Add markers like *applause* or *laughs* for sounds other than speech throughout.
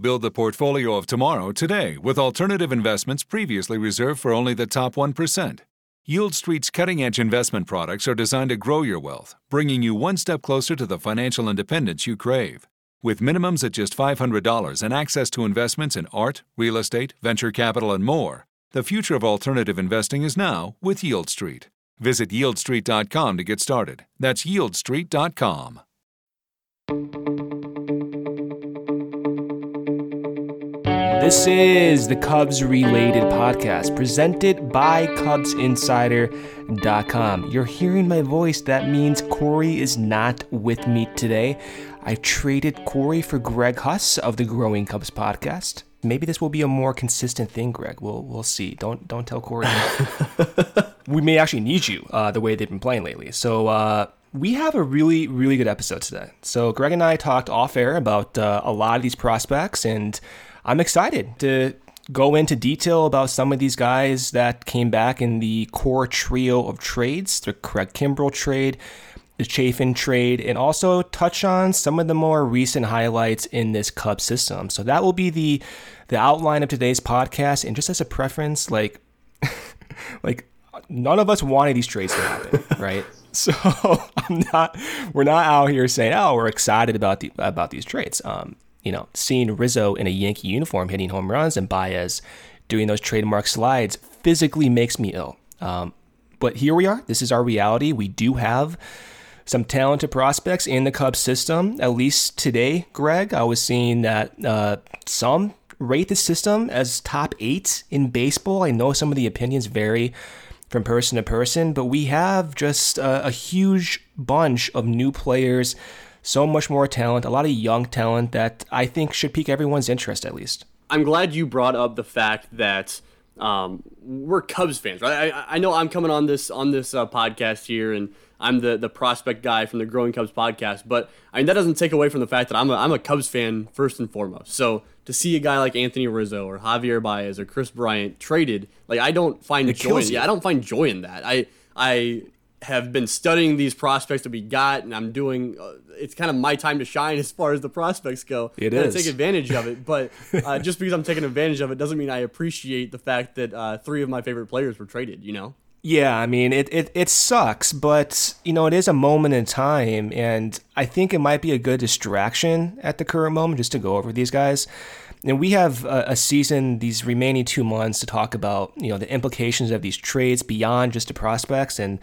Build the portfolio of tomorrow today with alternative investments previously reserved for only the top 1%. Yield Street's cutting edge investment products are designed to grow your wealth, bringing you one step closer to the financial independence you crave. With minimums at just $500 and access to investments in art, real estate, venture capital, and more, the future of alternative investing is now with Yield Street. Visit yieldstreet.com to get started. That's yieldstreet.com. This is the Cubs related podcast presented by CubsInsider.com. You're hearing my voice. That means Corey is not with me today. I traded Corey for Greg Huss of the Growing Cubs podcast. Maybe this will be a more consistent thing, Greg. We'll we'll see. Don't don't tell Corey. *laughs* we may actually need you uh, the way they've been playing lately. So uh, we have a really really good episode today. So Greg and I talked off air about uh, a lot of these prospects, and I'm excited to go into detail about some of these guys that came back in the core trio of trades: the Craig Kimbrel trade the Chafin trade, and also touch on some of the more recent highlights in this Cub system. So that will be the the outline of today's podcast. And just as a preference, like *laughs* like none of us wanted these trades to happen, *laughs* right? So *laughs* I'm not we're not out here saying, oh, we're excited about the about these trades. Um, you know, seeing Rizzo in a Yankee uniform hitting home runs and Baez doing those trademark slides physically makes me ill. Um, but here we are. This is our reality. We do have some talented prospects in the Cubs system. At least today, Greg, I was seeing that uh, some rate the system as top eight in baseball. I know some of the opinions vary from person to person, but we have just a, a huge bunch of new players, so much more talent, a lot of young talent that I think should pique everyone's interest at least. I'm glad you brought up the fact that um, we're Cubs fans, right? I, I, know I'm coming on this on this uh, podcast here, and I'm the the prospect guy from the Growing Cubs podcast. But I mean that doesn't take away from the fact that I'm a, I'm a Cubs fan first and foremost. So to see a guy like Anthony Rizzo or Javier Baez or Kris Bryant traded, like I don't find it joy. In, yeah, I don't find joy in that. I I have been studying these prospects that we got, and I'm doing. Uh, it's kind of my time to shine as far as the prospects go. It is. take advantage of it, but uh, just because I'm taking advantage of it doesn't mean I appreciate the fact that uh, three of my favorite players were traded. You know. Yeah, I mean it, it it sucks, but you know it is a moment in time, and I think it might be a good distraction at the current moment just to go over these guys. And we have a, a season, these remaining two months, to talk about you know the implications of these trades beyond just the prospects and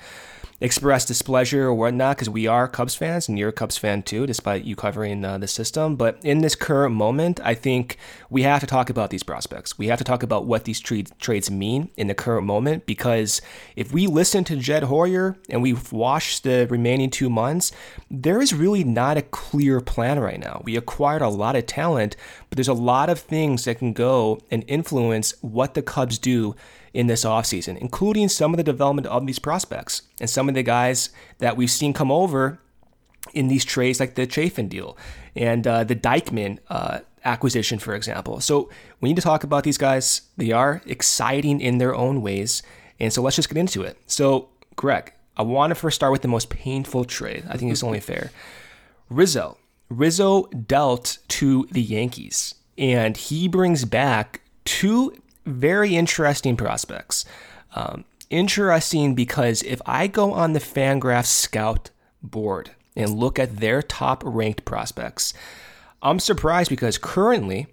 express displeasure or whatnot because we are Cubs fans and you're a Cubs fan too, despite you covering uh, the system. But in this current moment, I think we have to talk about these prospects. We have to talk about what these tra- trades mean in the current moment because if we listen to Jed Hoyer and we've watched the remaining two months, there is really not a clear plan right now. We acquired a lot of talent, but there's a lot of things that can go and influence what the Cubs do in this offseason, including some of the development of these prospects and some of the guys that we've seen come over in these trades, like the Chafin deal and uh, the Deichmann uh, acquisition, for example. So we need to talk about these guys. They are exciting in their own ways. And so let's just get into it. So, Greg, I want to first start with the most painful trade. I think it's only fair. Rizzo. Rizzo dealt to the Yankees, and he brings back two very interesting prospects. Um, interesting because if I go on the Fangraph Scout board and look at their top ranked prospects, I'm surprised because currently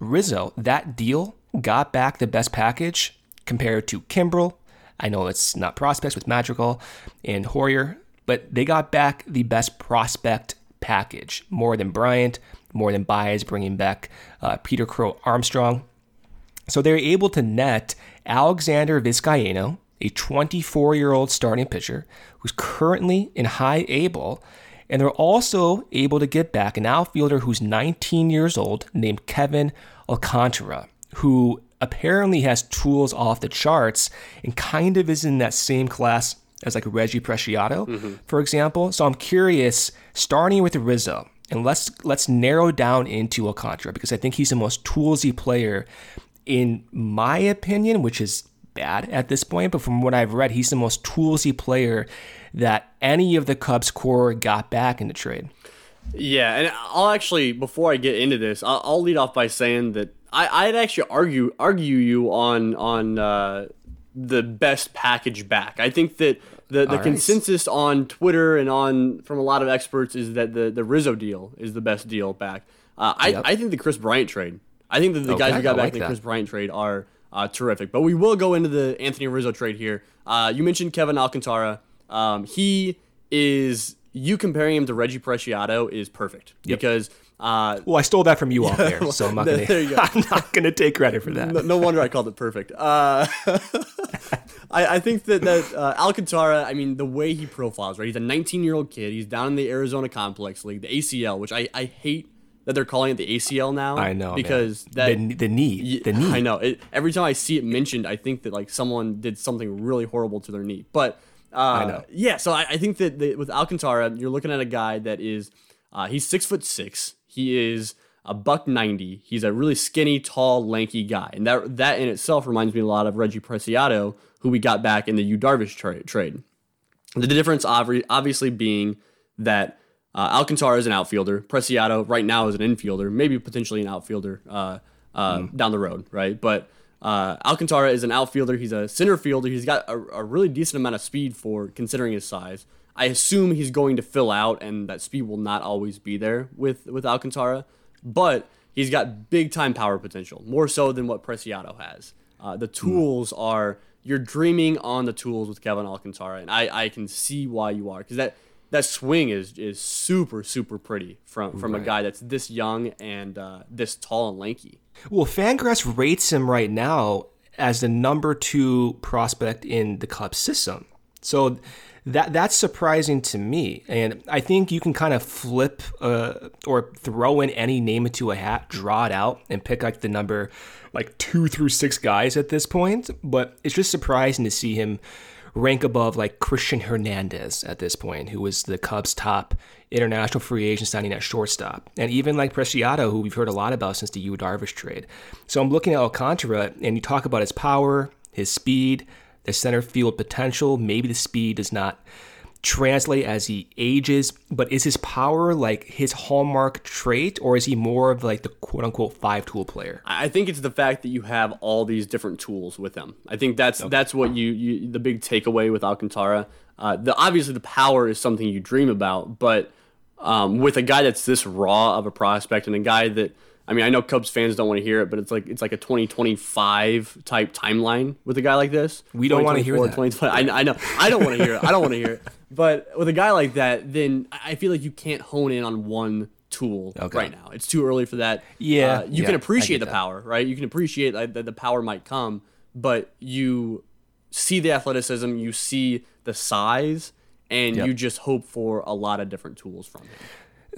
Rizzo, that deal got back the best package compared to Kimbrel. I know it's not prospects with Madrigal and Heuer, but they got back the best prospect package more than Bryant, more than Baez bringing back uh, Peter Crow Armstrong. So they're able to net Alexander Vizcaino, a 24 year old starting pitcher who's currently in high A ball. And they're also able to get back an outfielder who's 19 years old named Kevin Alcantara, who apparently has tools off the charts and kind of is in that same class as like Reggie Preciado, mm-hmm. for example. So I'm curious, starting with Rizzo, and let's let's narrow down into Alcantara because I think he's the most toolsy player in my opinion, which is bad at this point, but from what I've read, he's the most toolsy player that any of the Cubs core got back in the trade. Yeah, and I'll actually before I get into this, I'll, I'll lead off by saying that I, I'd actually argue argue you on on uh, the best package back. I think that the, the right. consensus on Twitter and on from a lot of experts is that the, the Rizzo deal is the best deal back. Uh, I, Yep. I think the Kris Bryant trade. I think that the guys Okay, we got I back like in the that. Kris Bryant trade are uh, terrific. But we will go into the Anthony Rizzo trade here. Uh, you mentioned Kevin Alcantara. Um, he is you comparing him to Reggie Preciado is perfect because uh, Well, I stole that from you off *laughs* there, so I'm not gonna. go. *laughs* I'm not gonna take credit for that. no, no wonder I called it perfect. Uh, *laughs* I, I think that that uh, Alcantara. I mean, the way he profiles, right? He's a 19 year old kid. He's down in the Arizona Complex League, the ACL, which I, I hate that they're calling it the ACL now. I know because man. that the, the knee, Ye- the knee. I know. It, every time I see it mentioned, I think that like someone did something really horrible to their knee. But uh, know. Yeah, so I, I think that the, with Alcantara, you're looking at a guy that is uh, he's six foot six. He is a buck ninety. He's a really skinny, tall, lanky guy, and that that in itself reminds me a lot of Reggie Preciado, who we got back in the Yu Darvish tra- trade. The difference, obviously, being that uh, Alcantara is an outfielder. Preciado right now is an infielder, maybe potentially an outfielder uh, uh, down the road, right? But uh, Alcantara is an outfielder. He's a center fielder. He's got a, a really decent amount of speed for considering his size. I assume he's going to fill out, and that speed will not always be there with with Alcantara, but he's got big time power potential, more so than what Preciado has. Uh, the tools are you're dreaming on the tools with Kevin Alcantara, and I, I can see why you are because that that swing is is super super pretty from from a guy that's this young and uh, this tall and lanky. Well, Fangraphs rates him right now as the number two prospect in the club system. So that that's surprising to me, and I think you can kind of flip uh, or throw in any name into a hat, draw it out, and pick like the number like two through six guys at this point. But it's just surprising to see him rank above like Cristian Hernandez at this point, who was the Cubs' top international free agent signing at shortstop, and even like Preciado, who we've heard a lot about since the Yu Darvish trade. So I'm looking at Alcantara, and you talk about his power, his speed, the center field potential. Maybe the speed does not translate as he ages, but is his power like his hallmark trait, or is he more of like the quote unquote five tool player? I think it's the fact that you have all these different tools with him. I think that's that's what you, you the big takeaway with Alcantara. Uh, the obviously the power is something you dream about, but um, with a guy that's this raw of a prospect and a guy that I mean I know Cubs fans don't want to hear it, but it's like it's like a 2025 type timeline with a guy like this. We don't wanna hear 2024, that. 2020. I, I know I don't want to hear it. I don't want to hear it. *laughs* But with a guy like that, then I I feel like you can't hone in on one tool Okay. right now. It's too early for that. Yeah, Uh, you yeah, can appreciate the that. power, right? You can appreciate like, that the power might come, but you see the athleticism, you see the size, and Yep. you just hope for a lot of different tools from him.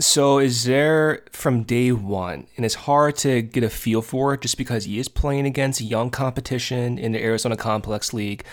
So is there from day one, and it's hard to get a feel for it just because he is playing against young competition in the Arizona Complex League.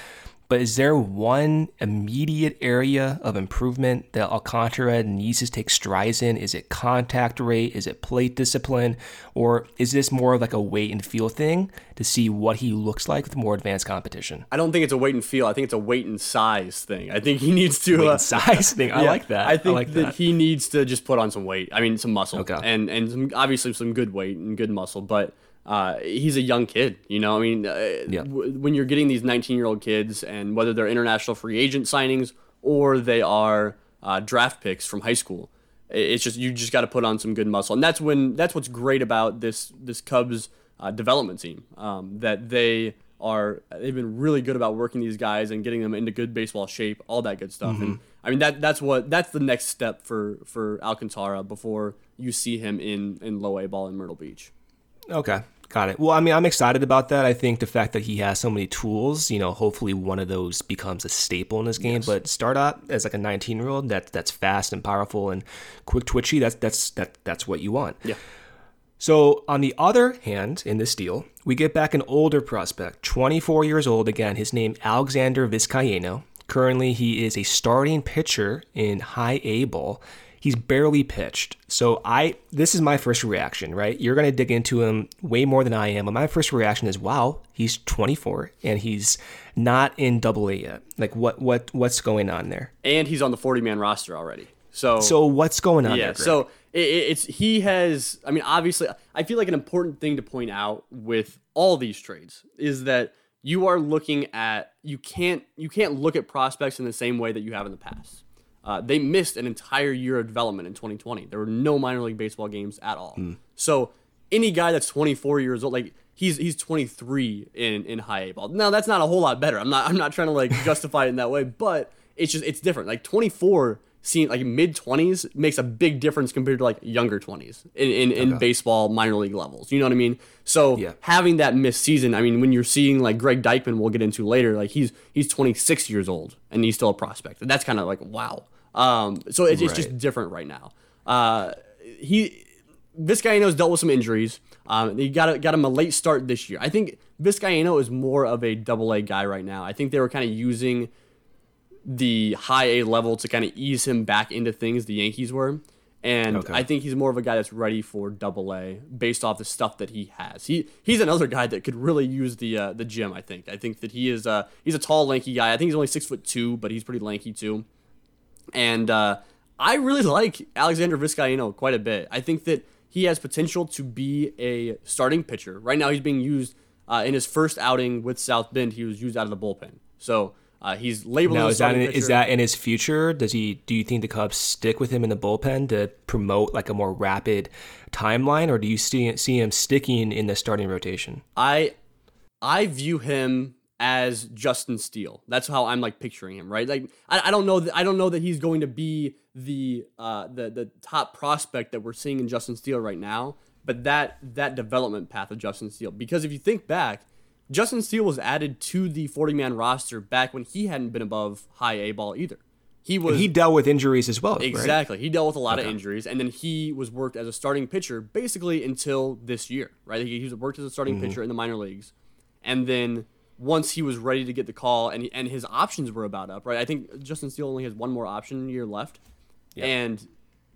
But is there one immediate area of improvement that Alcantara needs to take strides in? Is it contact rate? Is it plate discipline? Or is this more of like a wait and feel thing to see what he looks like with more advanced competition? I don't think it's a weight and feel. I think it's a weight and size thing. I think he needs to uh, and size thing. I *laughs* Yeah, like that. I think like that, that. he needs to just put on some weight. I mean, some muscle, Okay. and and some, obviously some good weight and good muscle. But uh, he's a young kid, you know. I mean, uh, Yeah. w- when you're getting these 19 year old kids, and whether they're international free agent signings or they are uh, draft picks from high school, it's just you just got to put on some good muscle, and that's when that's what's great about this this Cubs uh, development team um, that they are they've been really good about working these guys and getting them into good baseball shape, all that good stuff. And I mean that that's what that's the next step for for Alcantara before you see him in in low A ball in Myrtle Beach. Okay, got it. Well, I mean, I'm excited about that. I think the fact that he has so many tools, you know, hopefully one of those becomes a staple in his game. But start out as like a 19 year old that that's fast and powerful and quick twitchy. That's that's that that's what you want. Yeah. So on the other hand, in this deal, we get back an older prospect, 24 years old. Again, his name Alexander Vizcaino. Currently, he is a starting pitcher in high A ball. He's barely pitched. So I this is my first reaction, right? You're gonna dig into him way more than I am. But my first reaction is, wow, he's 24 and he's not in double A yet. Like what what what's going on there? And he's on the 40 man roster already. So So what's going on yeah. there? So it, it's he has. I mean, obviously, I feel like an important thing to point out with all these trades is that you are looking at you can't you can't look at prospects in the same way that you have in the past. Uh, they missed an entire year of development in 2020. There were no minor league baseball games at all. So any guy that's 24 years old, like he's he's 23 in in high A ball. Now that's not a whole lot better. I'm not I'm not trying to like justify it in that way, but it's just it's different. Like 24 seeing like mid 20s makes a big difference compared to like younger 20s in in, in baseball minor league levels. You know what I mean? So Yeah. having that missed season, I mean, when you're seeing like Greg Deichmann, we'll get into later, like he's he's 26 years old and he's still a prospect. And that's kind of like wow. Um, so it's, it's just different right now. Uh, he Vizcaino's dealt with some injuries. Um, he got a, got him a late start this year. I think Vizcaino is more of a double A guy right now. I think they were kind of using the high A level to kind of ease him back into things the Yankees were. And Okay. I think he's more of a guy that's ready for double A based off the stuff that he has. He he's another guy that could really use the uh, the gym, I think. I think that he is uh he's a tall, lanky guy. I think he's only six foot two, but he's pretty lanky too. And uh, I really like Alexander Vizcaino quite a bit. I think that he has potential to be a starting pitcher. Right now, he's being used uh, in his first outing with South Bend. He was used out of the bullpen, so uh, he's labeled now as a is that in, pitcher. is that in his future? Does he? Do you think the Cubs stick with him in the bullpen to promote like a more rapid timeline, or do you see see him sticking in the starting rotation? I I view him as Justin Steele. That's how I'm like picturing him, right? Like I, I don't know that I don't know that he's going to be the uh the the top prospect that we're seeing in Justin Steele right now, but that that development path of Justin Steele. Because if you think back, Justin Steele was added to the 40 man roster back when he hadn't been above high A ball either. He was He dealt with injuries as well, right? Exactly. He dealt with a lot of injuries, and then he was worked as a starting pitcher basically until this year, right? He, he was worked as a starting pitcher in the minor leagues, and then once he was ready to get the call, and and his options were about up, right? I think Justin Steele only has one more option year left, and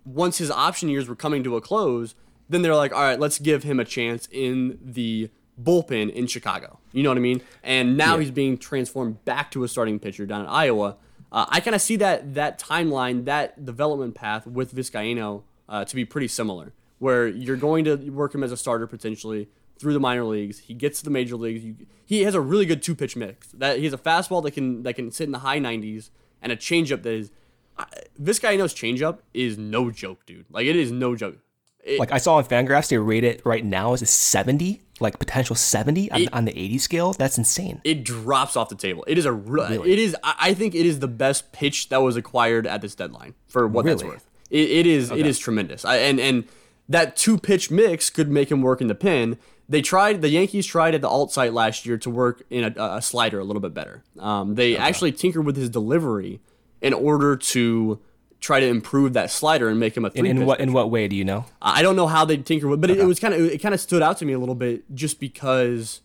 once his option years were coming to a close, then they're like, all right, let's give him a chance in the bullpen in Chicago. You know what I mean? And now he's being transformed back to a starting pitcher down in Iowa. Uh, I kind of see that that timeline, that development path with Vizcaino uh, to be pretty similar, where you're going to work him as a starter potentially through the minor leagues. He gets to the major leagues. You, he has a really good two pitch mix. That he has a fastball that can that can sit in the high 90s and a changeup that is. I- knows changeup is no joke, dude. Like it is no joke. It- Like I saw on Fangraphs, they rate it right now as a 70, like potential 70 on, on the 80 scale. That's insane. it drops off the table. It is a re- it is I think it is the best pitch that was acquired at this deadline for what that's worth. It, it is it is tremendous. I, and and that two pitch mix could make him work in the pin. They tried the Yankees tried at the alt site last year to work in a, a slider a little bit better. Um, they actually tinkered with his delivery in order to try to improve that slider and make him a In, three in pitch what in what way do you know? I don't know how they tinker with, but it, it was kind of it kind of stood out to me a little bit just because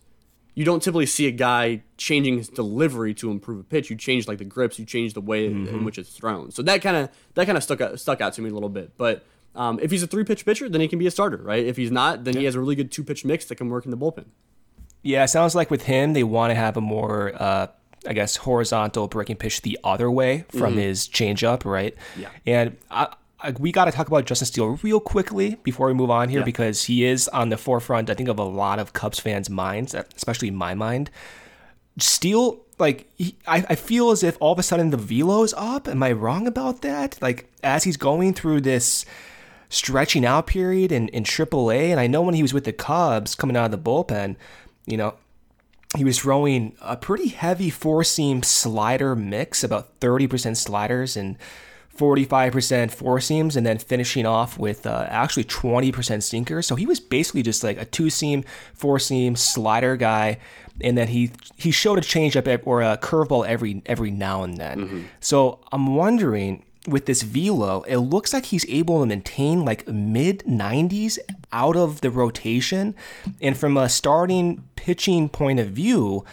you don't typically see a guy changing his delivery to improve a pitch. You change like the grips, you change the way in which it's thrown. So that kind of that kind of stuck out, stuck out to me a little bit. But um, if he's a three pitch pitcher, then he can be a starter, right? If he's not, then he has a really good two pitch mix that can work in the bullpen. Yeah, it sounds like with him, they want to have a more, uh, I guess, horizontal breaking pitch the other way from his changeup, right? Yeah. And I, I, we got to talk about Justin Steele real quickly before we move on here Yeah. because he is on the forefront, I think, of a lot of Cubs fans' minds, especially my mind. Steele, like, he, I, I feel as if all of a sudden the velo's up. Am I wrong about that? Like, as he's going through this stretching out period in, in AAA, and I know when he was with the Cubs coming out of the bullpen, you know, he was throwing a pretty heavy four seam slider mix, about 30% sliders and 45% four seams, and then finishing off with uh, actually 20% sinkers. So he was basically just like a two seam, four seam slider guy. And then he he showed a changeup or a curveball every every now and then. So I'm wondering with this velo, it looks like he's able to maintain like mid 90s out of the rotation. And from a starting pitching point of view,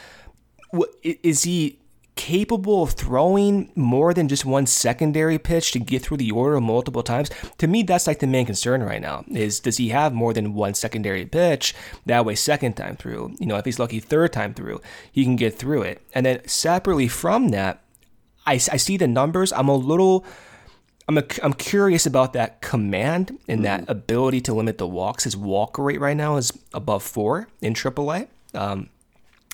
is he capable of throwing more than just one secondary pitch to get through the order multiple times? To me, that's like the main concern right now is does he have more than one secondary pitch? That way, second time through, you know, if he's lucky third time through, he can get through it. And then separately from that, I, I see the numbers. I'm a little I'm, a, I'm curious about that command and that mm. ability to limit the walks. His walk rate right now is above four in AAA. Um,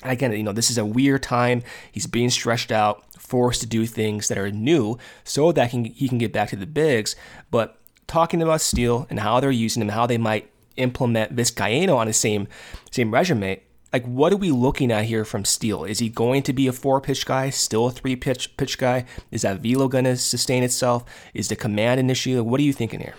again, you know, this is a weird time. He's being stretched out, forced to do things that are new so that he can, he can get back to the bigs. But talking about Steele and how they're using him, how they might implement Vizcaino on the same same resume, like what are we looking at here from Steele? Is he going to be a four pitch guy, still a three pitch pitch guy? Is that velo going to sustain itself? Is the command an issue? What are you thinking here?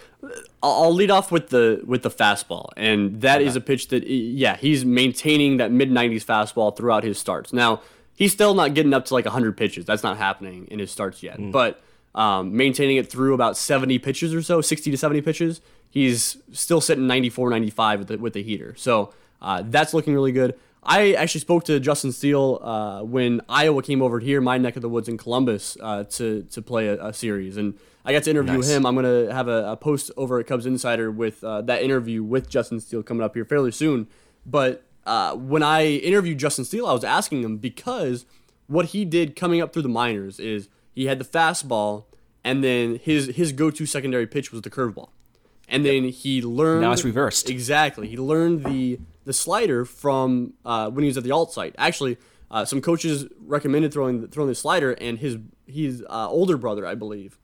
I'll lead off with the with the fastball, and that okay. is a pitch that yeah he's maintaining that mid nineties fastball throughout his starts. Now he's still not getting up to like hundred pitches. That's not happening in his starts yet, mm. but. Um, maintaining it through about 70 pitches or so, 60 to 70 pitches. He's still sitting 94, 95 with the, with the heater. So uh, that's looking really good. I actually spoke to Justin Steele uh, when Iowa came over here, my neck of the woods in Columbus, uh, to to play a, a, series, and I got to interview nice. him. I'm gonna have a, a, post over at Cubs Insider with uh, that interview with Justin Steele coming up here fairly soon. But uh, when I interviewed Justin Steele, I was asking him because what he did coming up through the minors is he had the fastball, and then his his go to secondary pitch was the curveball, and then he learned now it's reversed exactly. He learned the the slider from uh, when he was at the alt site. Actually, uh, some coaches recommended throwing throwing the slider, and his his uh, older brother, I believe,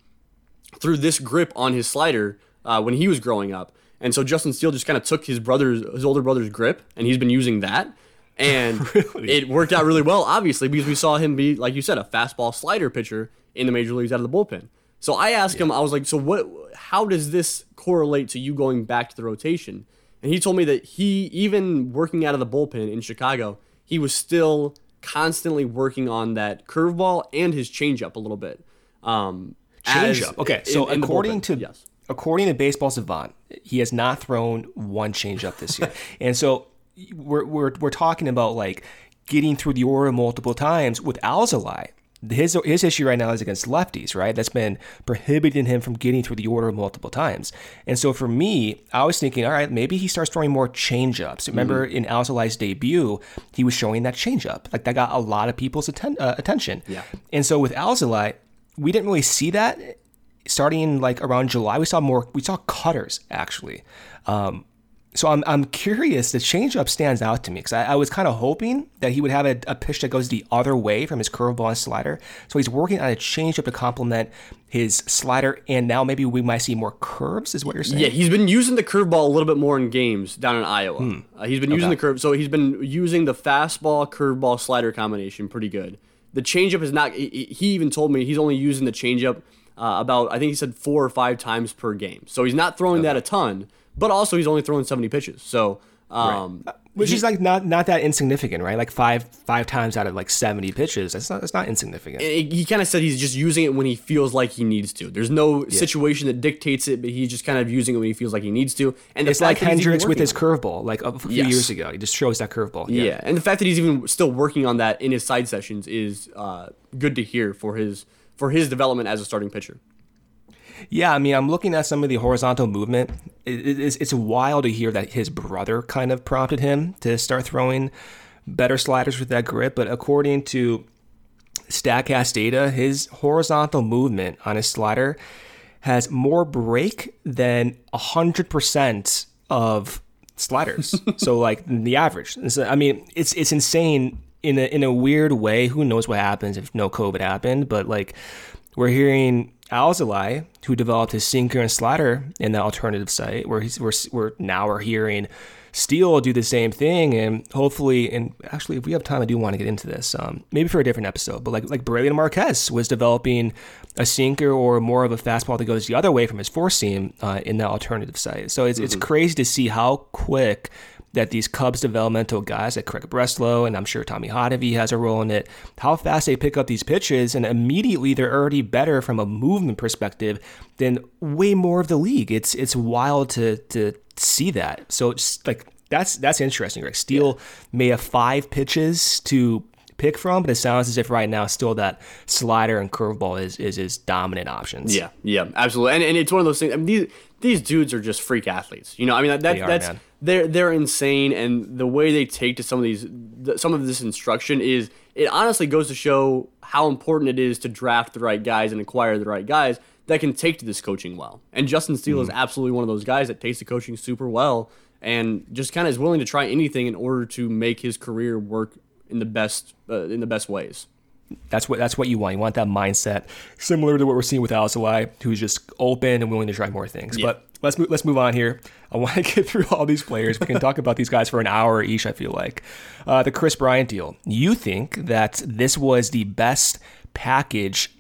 threw this grip on his slider uh, when he was growing up. And so Justin Steele just kind of took his brother's his older brother's grip, and he's been using that. And *laughs* really? it worked out really well, obviously, because we saw him be, like you said, a fastball slider pitcher in the major leagues out of the bullpen. So I asked yeah. him, I was like, so what? How does this correlate to you going back to the rotation? And he told me that he, even working out of the bullpen in Chicago, he was still constantly working on that curveball and his changeup a little bit. Um, changeup. Okay, so in, in according to yes. according to Baseball Savant, he has not thrown one changeup this year, *laughs* and so we're we're we're talking about like getting through the order multiple times with Alzolay his his issue right now is against lefties, right? That's been prohibiting him from getting through the order multiple times. And so for me, I was thinking, all right, maybe he starts throwing more changeups. Remember mm-hmm. in Alzolay's debut, he was showing that changeup. Like that got a lot of people's atten- uh, attention. Yeah. And so with Alzolay, we didn't really see that starting like around July. We saw more. We saw cutters actually. Um, so I'm, I'm curious. The changeup stands out to me because I, I, was kind of hoping that he would have a, a, pitch that goes the other way from his curveball and slider. So he's working on a changeup to complement his slider, and now maybe we might see more curves. Is what you're saying? Yeah, he's been using the curveball a little bit more in games down in Iowa. Hmm. Uh, he's been using the curve, so he's been using the fastball curveball slider combination pretty good. The changeup is not. He, he even told me he's only using the changeup uh, about I think he said four or five times per game. So he's not throwing okay. that a ton but also he's only throwing 70 pitches. So, um, right. which he, is like not not that insignificant, right? Like five five times out of like 70 pitches. That's not that's not insignificant. It, he kind of said he's just using it when he feels like he needs to. There's no yeah. situation that dictates it, but he's just kind of using it when he feels like he needs to. And it's like Hendricks with his curveball, like a few yes. years ago. He just shows that curveball. Yeah. yeah. and the fact that he's even still working on that in his side sessions is uh, good to hear for his for his development as a starting pitcher. Yeah, I mean, I'm looking at some of the horizontal movement. It, it's, it's wild to hear that his brother kind of prompted him to start throwing better sliders with that grip. But according to Statcast data, his horizontal movement on his slider has more break than 100% of sliders. *laughs* so like the average. So, I mean, it's it's insane in a in a weird way. Who knows what happens if no COVID happened? But like we're hearing Alzolay, who developed his sinker and slider in the alternative site, where he's, we're, we're now we're hearing Steele do the same thing, and hopefully, and actually, if we have time, I do want to get into this, um, maybe for a different episode. But like like Brailyn Marquez was developing a sinker or more of a fastball that goes the other way from his four seam uh, in the alternative site. So it's mm-hmm. it's crazy to see how quick that these Cubs developmental guys like Craig Breslow and I'm sure Tommy Hottovy has a role in it, how fast they pick up these pitches and immediately they're already better from a movement perspective than way more of the league. It's it's wild to to see that. So it's like that's that's interesting. Right, Steele yeah. may have five pitches to pick from, but it sounds as if right now still that slider and curveball is is his dominant options. Yeah, yeah, absolutely. And, and it's one of those things. I mean, these these dudes are just freak athletes. You know, I mean that, that are, that's man they're they're insane, and the way they take to some of these some of this instruction is it honestly goes to show how important it is to draft the right guys and acquire the right guys. that can take to this coaching well. And Justin Steele mm. is absolutely one of those guys that takes the coaching super well and just kind of is willing to try anything in order to make his career work in the best uh, in the best ways. That's what that's what you want. You want that mindset, similar to what we're seeing with Alzolay, who's just open and willing to try more things. Yeah. But let's move, let's move on here. I want to *laughs* get through all these players. We can talk about these guys for an hour each. I feel like uh, the Kris Bryant deal. You think that this was the best package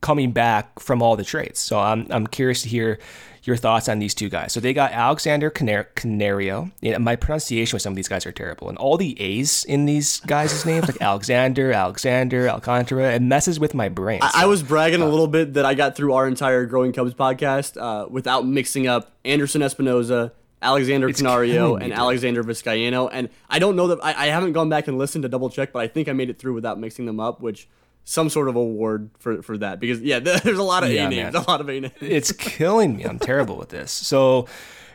coming back from all the trades? So I'm I'm curious to hear your thoughts on these two guys. So they got Alexander Canar- Canario. Yeah, my pronunciation with some of these guys are terrible. And all the A's in these guys' names, like Alexander, Alexander, Alcantara, it messes with my brain. I, I was bragging uh, a little bit that I got through our entire Growing Cubs podcast uh, without mixing up Anderson Espinoza, Alexander Canario, and. Alexander Vizcaino. And I don't know that I, I haven't gone back and listened to double check, but I think I made it through without mixing them up, which – some sort of award for for that because yeah, *laughs* there's a lot of yeah, A names, a lot of A names. It's killing me. I'm terrible with this. So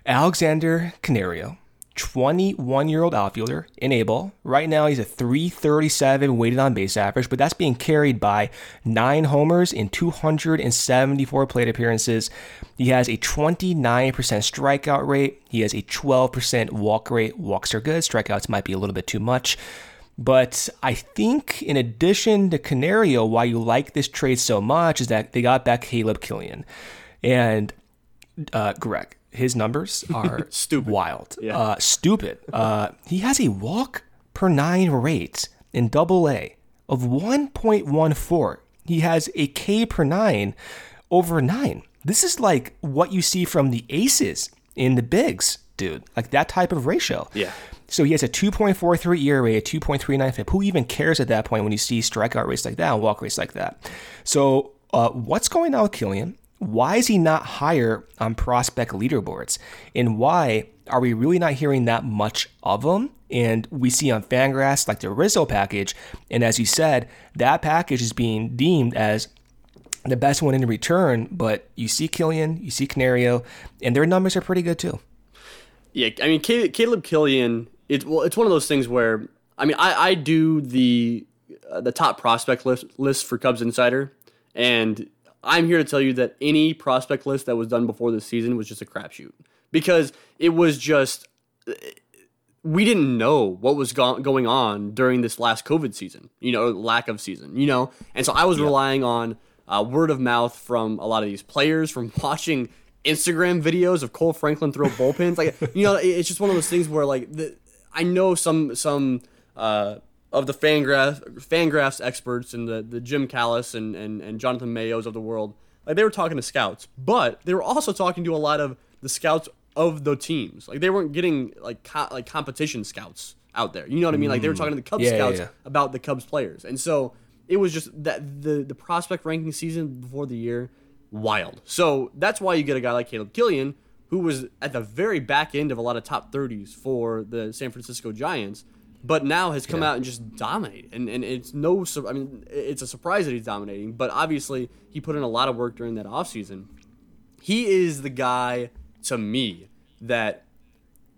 Alexander Canario, 21 year old outfielder in A Right now, he's a 337 weighted on base average, but that's being carried by nine homers in 274 plate appearances. He has a 29% strikeout rate. He has a 12% walk rate. Walks are good. Strikeouts might be a little bit too much. But I think, in addition to Canario, why you like this trade so much is that they got back Caleb Killian. And uh, Greg, his numbers are *laughs* stupid, wild, yeah. uh, stupid. Uh, he has a walk per nine rate in Double A of 1.14. He has a K per nine over nine. This is like what you see from the aces in the bigs, dude. Like that type of ratio. Yeah. So he has a 2.43 ERA, a 2.39 FIP. Who even cares at that point when you see strikeout rates like that and walk rates like that? So uh, what's going on with Killian? Why is he not higher on prospect leaderboards? And why are we really not hearing that much of him? And we see on Fangraphs like the Rizzo package. And as you said, that package is being deemed as the best one in return. But you see Killian, you see Canario, and their numbers are pretty good too. Yeah, I mean Caleb Killian it's well, it's one of those things where I mean, I, I do the uh, the top prospect list list for Cubs Insider, and I'm here to tell you that any prospect list that was done before this season was just a crapshoot. Because it was just we didn't know what was go- going on during this last COVID season, you know, lack of season, you know, and so I was yeah. relying on uh, word of mouth from a lot of these players, from *laughs* watching Instagram videos of Kohl Franklin throw bullpens, like you know, it's just one of those things where like the I know some some uh, of the Fangraph Fangraphs experts and the the Jim Callis and, and and Jonathan Mayos of the world, like they were talking to scouts, but they were also talking to a lot of the scouts of the teams. Like they weren't getting like co- like competition scouts out there. You know what I mean? Like they were mm. talking to the Cubs yeah, scouts yeah, yeah. about the Cubs players, and so it was just that the the prospect ranking season before the year wild. So that's why you get a guy like Caleb Killian who was at the very back end of a lot of top 30s for the San Francisco Giants, but now has come yeah. out and just dominated. And, and it's no, I mean, it's a surprise that he's dominating, but obviously he put in a lot of work during that offseason. He is the guy to me that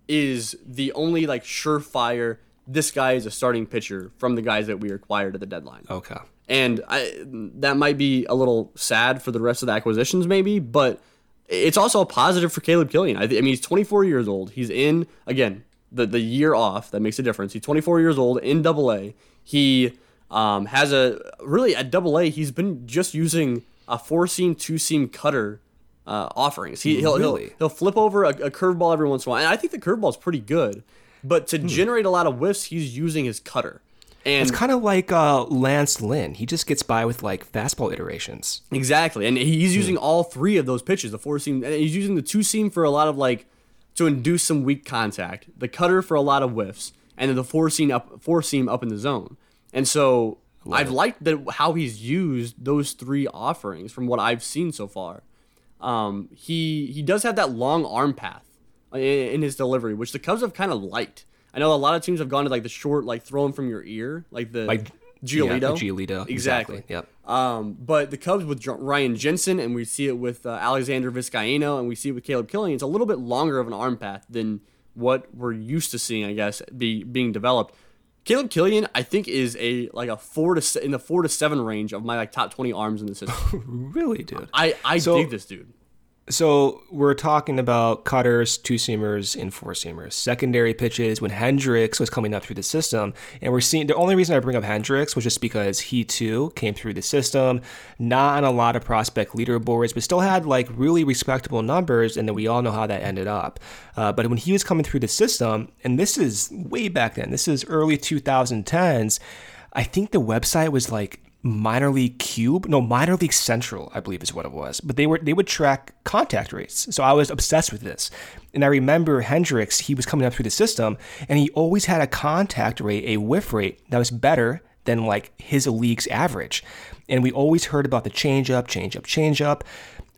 is the only like surefire. This guy is a starting pitcher from the guys that we acquired at the deadline. Okay. And I, that might be a little sad for the rest of the acquisitions, maybe, but it's also a positive for Caleb Killian. I, th- I, mean, he's 24 years old. He's in again the the year off. That makes a difference. He's 24 years old in Double A. He um, has a really at Double A. He's been just using a four seam, two seam cutter uh, offerings. He, will really? he'll, he'll flip over a, a curveball every once in a while, and I think the curveball is pretty good. But to hmm. generate a lot of whiffs, he's using his cutter. And it's kind of like uh, Lance Lynn. He just gets by with like fastball iterations. Exactly, and he's using hmm. all three of those pitches. The four seam, and he's using the two seam for a lot of like to induce some weak contact. The cutter for a lot of whiffs, and then the four seam up, four seam up in the zone. And so Love I've it. liked that how he's used those three offerings from what I've seen so far. Um, he he does have that long arm path in, in his delivery, which the Cubs have kind of liked. I know a lot of teams have gone to like the short, like throw from your ear, like the like Giolito. Yeah, Giolito. Exactly. exactly. Yep. Um, but the Cubs with Ryan Jensen, and we see it with uh, Alexander Vizcaino, and we see it with Caleb Killian. It's a little bit longer of an arm path than what we're used to seeing, I guess, be being developed. Caleb Killian, I think, is a like a four to se- in the four to seven range of my like top twenty arms in the system. *laughs* really, dude. I I So- dig this dude. So we're talking about cutters, two seamers, and four seamers. Secondary pitches when Hendricks was coming up through the system, and we're seeing the only reason I bring up Hendricks was just because he too came through the system, not on a lot of prospect leaderboards, but still had like really respectable numbers, and then we all know how that ended up. Uh, but when he was coming through the system, and this is way back then, this is early 2010s. I think the website was like minor league cube no minor league central i believe is what it was. But they were they would track contact rates. So i was obsessed with this. And i remember hendricks he was coming up through the system and he always had a contact rate a whiff rate that was better than like his league's average. And we always heard about the change up change up change up.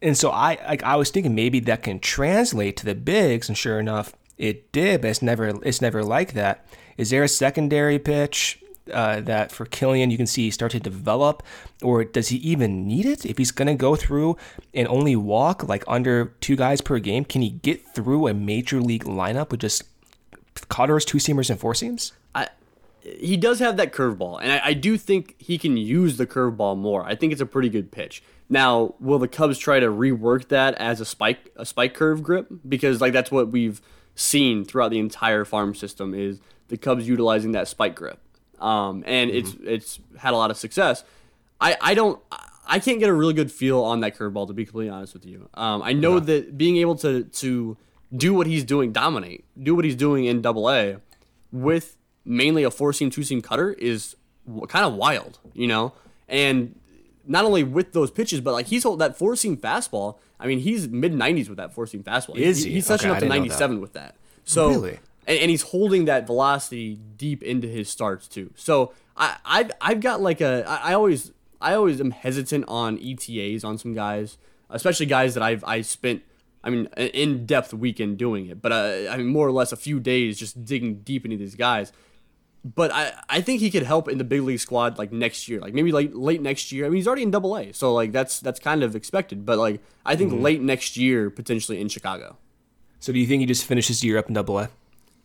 And so i like i was thinking maybe that can translate to the bigs and sure enough it did but it's never it's never like that. Is there a secondary pitch uh, that for Killian you can see he start to develop, or does he even need it? If he's gonna go through and only walk like under two guys per game, can he get through a major league lineup with just cutters, two seamers, and four seams? I, he does have that curveball, and I, I do think he can use the curveball more. I think it's a pretty good pitch. Now, will the Cubs try to rework that as a spike a spike curve grip? Because like that's what we've seen throughout the entire farm system is the Cubs utilizing that spike grip, um, and it's it's had a lot of success. I I don't. I can't get a really good feel on that curveball to be completely honest with you. Um, I know that being able to to do what he's doing, dominate, do what he's doing in Double A, with mainly a four seam, two seam cutter is kind of wild, you know? And not only with those pitches, but like he's hold that four seam fastball. I mean, he's mid 90s with that four seam fastball. Is he? He's touching Okay, up to that. 97 with that. So, Really? And, and he's holding that velocity deep into his starts too. So I, I've, I've got like a, I, I always, I always am hesitant on ETAs on some guys, especially guys that I've, I spent, I mean, an in-depth weekend doing it, but uh, I mean, more or less a few days just digging deep into these guys. But I, I think he could help in the big league squad like next year, like maybe like late next year. I mean, he's already in Double A, so like that's that's kind of expected. But like I think late next year potentially in Chicago. So do you think he just finishes the year up in Double A?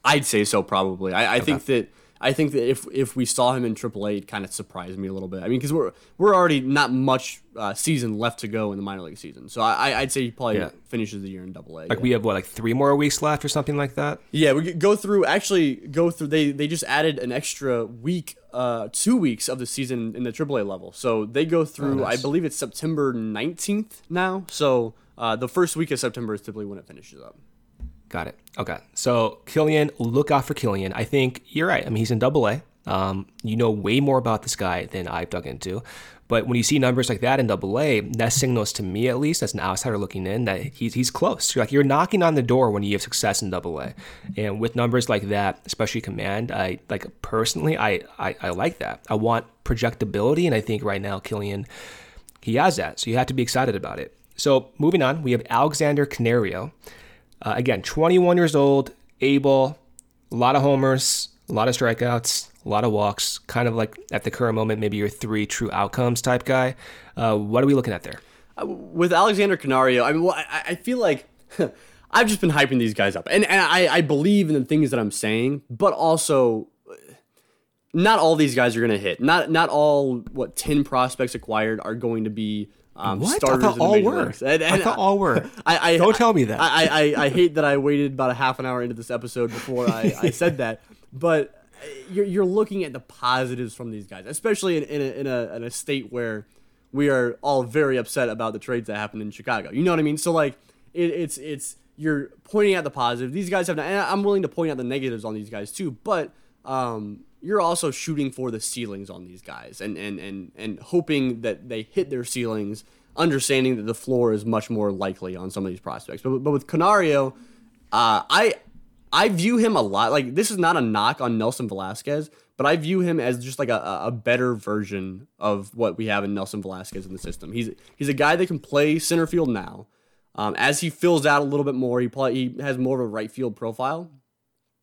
I'd say so probably. I, I think that I think that if if we saw him in AAA, it kind of surprised me a little bit. I mean, because we're we're already not much uh, season left to go in the minor league season, so I I'd say he probably Yeah. finishes the year in Double A. Like we have what, like three more weeks left or something like that? Yeah, we go through. Actually, go through. They they just added an extra week, uh, two weeks of the season in the AAA level. So they go through. I believe it's September nineteenth now. So uh, the first week of September is typically when it finishes up. Got it. Okay. So Killian, look out for Killian. I think you're right. I mean, he's in Double A. Um, you know way more about this guy than I've dug into. But when you see numbers like that in Double A, that signals to me at least, as an outsider looking in, that he's he's close. You're like you're knocking on the door when you have success in Double A, and with numbers like that, especially command, I like personally, I, I I like that. I want projectability, and I think right now Killian, he has that. So you have to be excited about it. So moving on, we have Alexander Canario. Uh, again, 21 years old, able, a lot of homers, a lot of strikeouts, a lot of walks. Kind of like at the current moment, maybe your three true outcomes type guy. Uh, what are we looking at there? with Alexander Canario, I mean, well, I, I feel like *laughs* I've just been hyping these guys up, and, and I, I believe in the things that I'm saying, but also not all these guys are going to hit. Not not all what ten prospects acquired are going to be um, What? I thought all were. leagues. And- I thought all were. I, I Don't tell me that. I, I, I hate that I waited about a half an hour into this episode before I, I said *laughs* that, but you're, you're looking at the positives from these guys, especially in, in, a, in, a, in a state where we are all very upset about the trades that happened in Chicago. You know what I mean? So like, it, it's it's you're pointing out the positive. These guys have, and I'm willing to point out the negatives on these guys too, but um, you're also shooting for the ceilings on these guys, and and and and hoping that they hit their ceilings, understanding that the floor is much more likely on some of these prospects. But but with Canario, uh, I I view him a lot like this is not a knock on Nelson Velazquez, but I view him as just like a, a better version of what we have in Nelson Velazquez in the system. He's he's a guy that can play center field now. Um, as he fills out a little bit more, he play, he has more of a right field profile,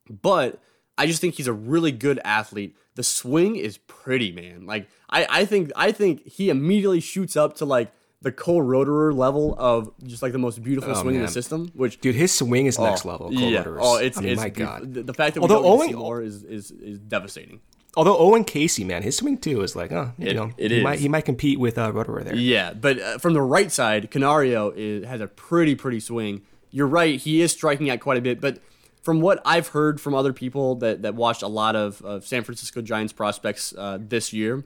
but I just think he's a really good athlete. The swing is pretty, man. Like I, I think I think he immediately shoots up to like the Cole Roederer level of just like the most beautiful swing in the system. Which Dude, his swing is next Oh, level. Cole yeah. Oh, it's, I mean, it's my. God. The, the fact that we Although don't get see more is, is is devastating. although Owen Caissie, man, his swing too is like, oh, you It- know, it he is. might he might compete with uh, Roederer there. Yeah, but uh, from the right side, Canario is, has a pretty pretty swing. You're right; he is striking out quite a bit. But from what I've heard from other people that, that watched a lot of, of San Francisco Giants prospects uh, this year,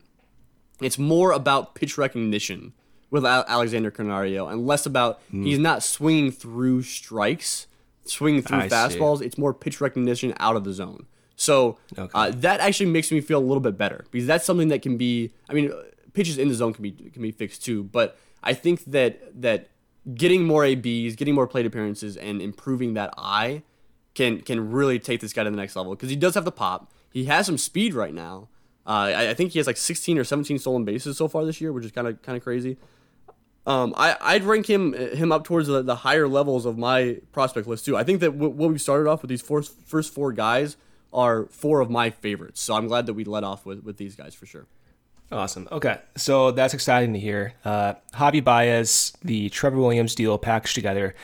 it's more about pitch recognition with Alexander Canario and less about Hmm. he's not swinging through strikes, swinging through I see. fastballs. It's more pitch recognition out of the zone. So Okay. uh, that actually makes me feel a little bit better because that's something that can be. I mean, pitches in the zone can be can be fixed too. But I think that that getting more ABs, getting more plate appearances, and improving that eye can can really take this guy to the next level because he does have the pop. He has some speed right now. Uh, I, I think he has like 16 or 17 stolen bases so far this year, which is kind of kind of crazy. Um, I, I'd rank him him up towards the, the higher levels of my prospect list too. I think that w- what we started off with these four, first four guys are four of my favorites. So I'm glad that we led off with, with these guys for sure. Awesome. Okay, so that's exciting to hear. Uh, Javi Baez, the Trevor Williams deal packaged together.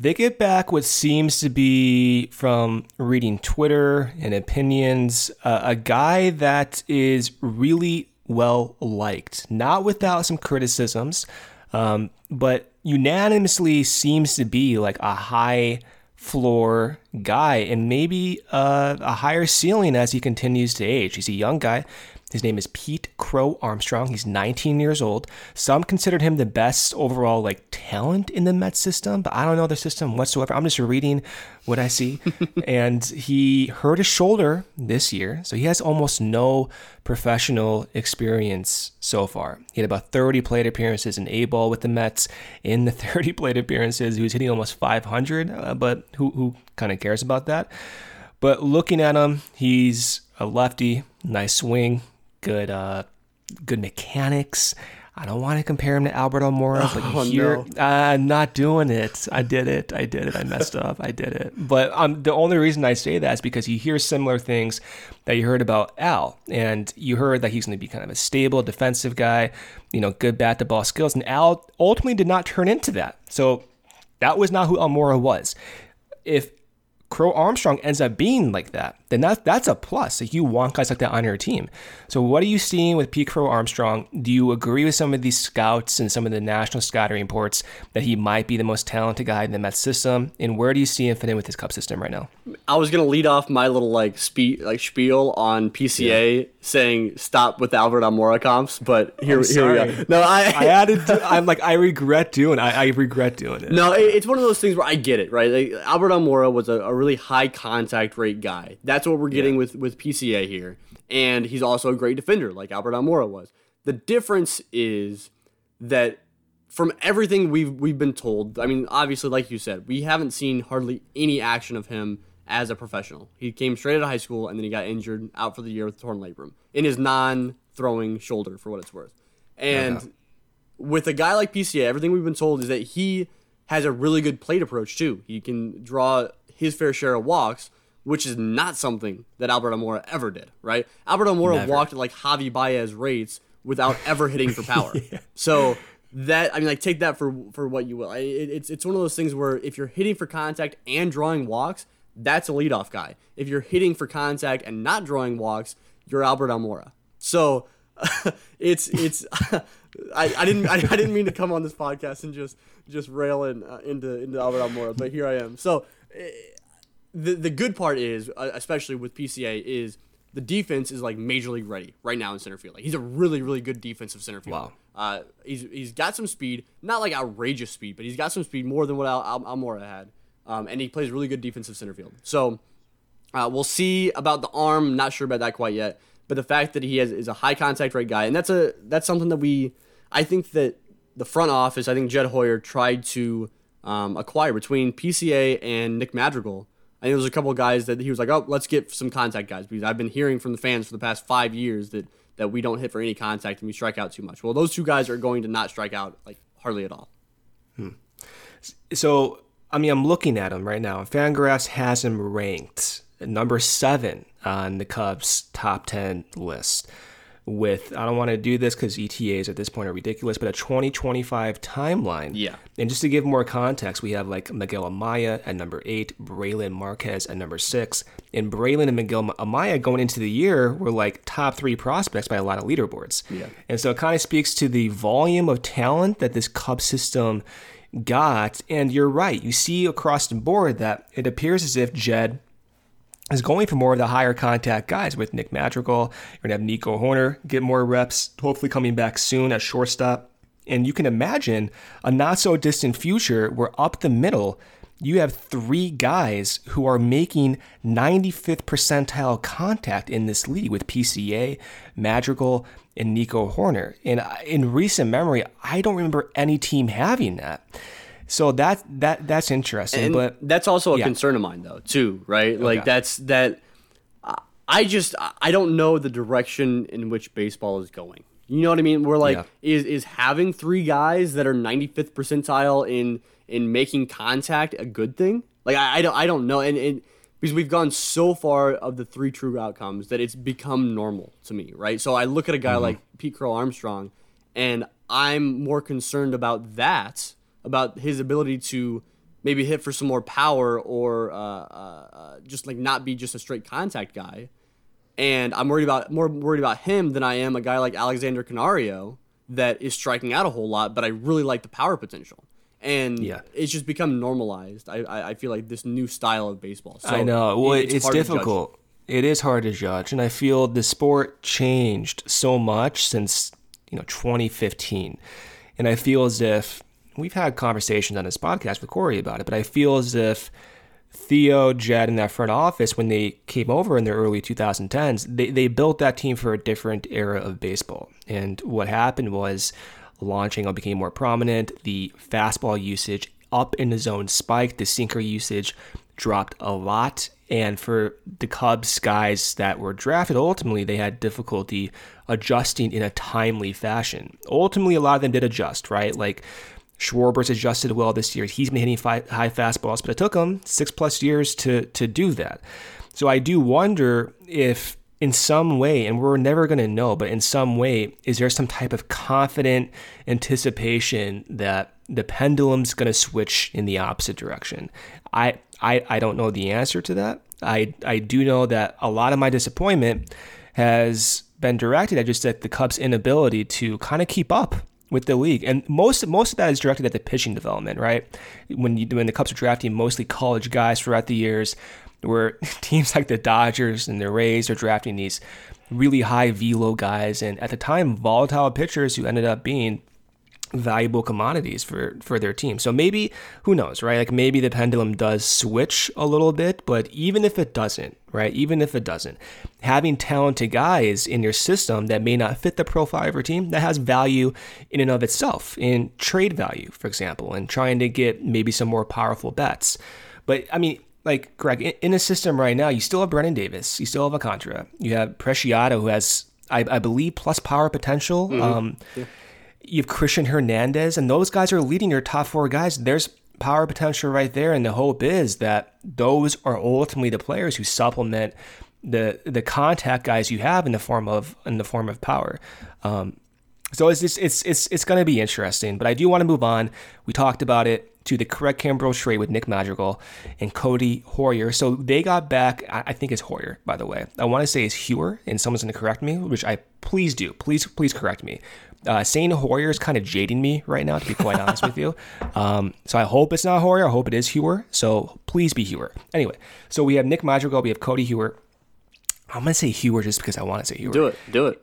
They get back what seems to be from reading Twitter and opinions, uh, a guy that is really well liked, not without some criticisms, um, but unanimously seems to be like a high floor guy and maybe uh, a higher ceiling as he continues to age. He's a young guy. His name is Pete Crow Armstrong. He's 19 years old. Some considered him the best overall like talent in the Mets system, but I don't know the system whatsoever. I'm just reading what I see. *laughs* and he hurt his shoulder this year, so he has almost no professional experience so far. He had about 30 plate appearances in A ball with the Mets. In the *laughs* 30 plate appearances, he was hitting almost 500, uh, but who who kind of cares about that? But looking at him, he's a lefty, nice swing, good uh, good mechanics. I don't want to compare him to Albert Almora, but Oh, here no. I'm not doing it. I did it. I did it. I messed up. I did it. But um, the only reason I say that is because you hear similar things that you heard about Al, and you heard that he's going to be kind of a stable defensive guy, you know, good bat to ball skills, and Al ultimately did not turn into that. So that was not who Almora was. If Crow Armstrong ends up being like that, then that, that's a plus. Like you want guys like that on your team. So what are you seeing with Pete Crow Armstrong? Do you agree with some of these scouts and some of the national scouting reports that he might be the most talented guy in the Mets system? And where do you see him fit in with his cup system right now? I was gonna lead off my little like spe- like spiel on PCA saying stop with the Albert Almora comps, but here, here we go. No, I, I added. To, I'm like I regret doing. I, I regret doing it. No, it, it's one of those things where I get it, right? Like, Albert Almora was a, a really high contact rate guy. That's what we're getting with with PCA here, and he's also a great defender, like Albert Almora was. The difference is that from everything we've we've been told, I mean, obviously, like you said, we haven't seen hardly any action of him as a professional. He came straight out of high school and then he got injured out for the year with torn labrum in his non-throwing shoulder, for what it's worth, and with a guy like PCA, everything we've been told is that he has a really good plate approach too. He can draw his fair share of walks, which is not something that Albert Almora ever did, right? Albert Almora walked at like Javi Baez rates without ever hitting for power. *laughs* So that I mean, like take that for for what you will. It, it's it's one of those things where if you're hitting for contact and drawing walks, that's a leadoff guy. If you're hitting for contact and not drawing walks, you're Albert Almora. So *laughs* it's it's *laughs* I, I didn't I, I didn't mean to come on this podcast and just just rail in, uh, into into Albert Almora, but here I am. So eh, the the good part is, uh, especially with PCA, is the defense is like major league ready right now in center field. Like he's a really really good defensive center field. Wow. Uh, he's he's got some speed, not like outrageous speed, but he's got some speed more than what Al, Al, Almora had, um, and he plays really good defensive center field. So. Uh, we'll see about the arm. Not sure about that quite yet. But the fact that he has is a high contact rate guy, and that's a that's something that we, I think that the front office, I think Jed Hoyer tried to um, acquire between PCA and Nick Madrigal. Think there was a couple guys that he was like, oh, let's get some contact guys because I've been hearing from the fans for the past five years that that we don't hit for any contact and we strike out too much. Well, those two guys are going to not strike out like hardly at all. Hmm. So, I mean, I'm looking at him right now. Fangraphs has him ranked number seven on the Cubs' top 10 list. With I don't want to do this because ETAs at this point are ridiculous, but a 2025 timeline. Yeah. And just to give more context, we have like Miguel Amaya at number eight, Brailyn Marquez at number six, and Brailyn and Miguel Amaya going into the year were like top three prospects by a lot of leaderboards. Yeah. And so it kind of speaks to the volume of talent that this Cub system got. And you're right, you see across the board that it appears as if Jed is going for more of the higher contact guys with Nick Madrigal. You're going to have Nico Hoerner get more reps, hopefully coming back soon at shortstop. And you can imagine a not so distant future where up the middle, you have three guys who are making 95th percentile contact in this league with PCA, Madrigal, and Nico Hoerner. And in recent memory, I don't remember any team having that. So that that that's interesting, and but that's also a yeah. concern of mine though too, right? Like that's that. I just I don't know the direction in which baseball is going. You know what I mean? We're like, Yeah. is is having three guys that are 95th percentile in in making contact a good thing? Like I, I don't I don't know, and, and because we've gone so far of the three true outcomes that it's become normal to me, right? So I look at a guy mm-hmm. like Pete Crow Armstrong, and I'm more concerned about that, about his ability to maybe hit for some more power or uh, uh, uh, just like not be just a straight contact guy and I'm worried about more worried about him than I am a guy like Alexander Canario that is striking out a whole lot, but I really like the power potential. And Yeah. it's just become normalized. I, I, I feel like this new style of baseball. So I know. Well, it- it's, hard difficult. It is hard to judge, and I feel the sport changed so much since you know 2015, and I feel as if we've had conversations on this podcast with Corey about it, but I feel as if Theo, Jed, and that front office, when they came over in the early 2010s, they, they built that team for a different era of baseball. And what happened was launching became more prominent, the fastball usage up in the zone spiked, the sinker usage dropped a lot. And for the Cubs guys that were drafted, ultimately they had difficulty adjusting in a timely fashion. Ultimately, a lot of them did adjust, right? Like Schwarber's adjusted well this year. He's been hitting high fastballs, but it took him six plus years to to do that. So I do wonder if, in some way, and we're never going to know, but in some way, is there some type of confident anticipation that the pendulum's going to switch in the opposite direction? I, I I don't know the answer to that. I I do know that a lot of my disappointment has been directed at just at the Cubs' inability to kind of keep up with the league, and most most of that is directed at the pitching development. Right when you when the Cubs are drafting mostly college guys throughout the years, where *laughs* teams like the Dodgers and the Rays are drafting these really high velo guys, and at the time volatile pitchers who ended up being valuable commodities for for their team. So maybe who knows, right? Like maybe the pendulum does switch a little bit, but even if it doesn't, right? Even if it doesn't, having talented guys in your system that may not fit the profile of your team that has value in and of itself, in trade value, for example, and trying to get maybe some more powerful bets. But I mean, like Greg, in, in a system right now, you still have Brennen Davis, you still have Alcantara, you have Preciado, who has, I, I believe, plus power potential. Um, you have Cristian Hernandez, and those guys are leading your top four guys. There's power potential right there, and the hope is that those are ultimately the players who supplement the the contact guys you have in the form of in the form of power. Um, so it's just, it's it's it's going to be interesting, but I do want to move on. We talked about it to the Craig Kimbrel trade with Nick Madrigal and Cody Hoyer. So they got back. I I think it's Hoyer, by the way. I want to say it's Hewer, and someone's going to correct me, which I please do. Please please correct me. Uh, saying Hoyer is kind of jading me right now, to be quite honest with you. Um, so I hope it's not Hoyer. I hope it is Hewer. So please be Hewer. Anyway, so we have Nick Madrigal. We have Cody Hewer. I'm gonna say Hewer just because I want to say Hewer. Do it. Do it.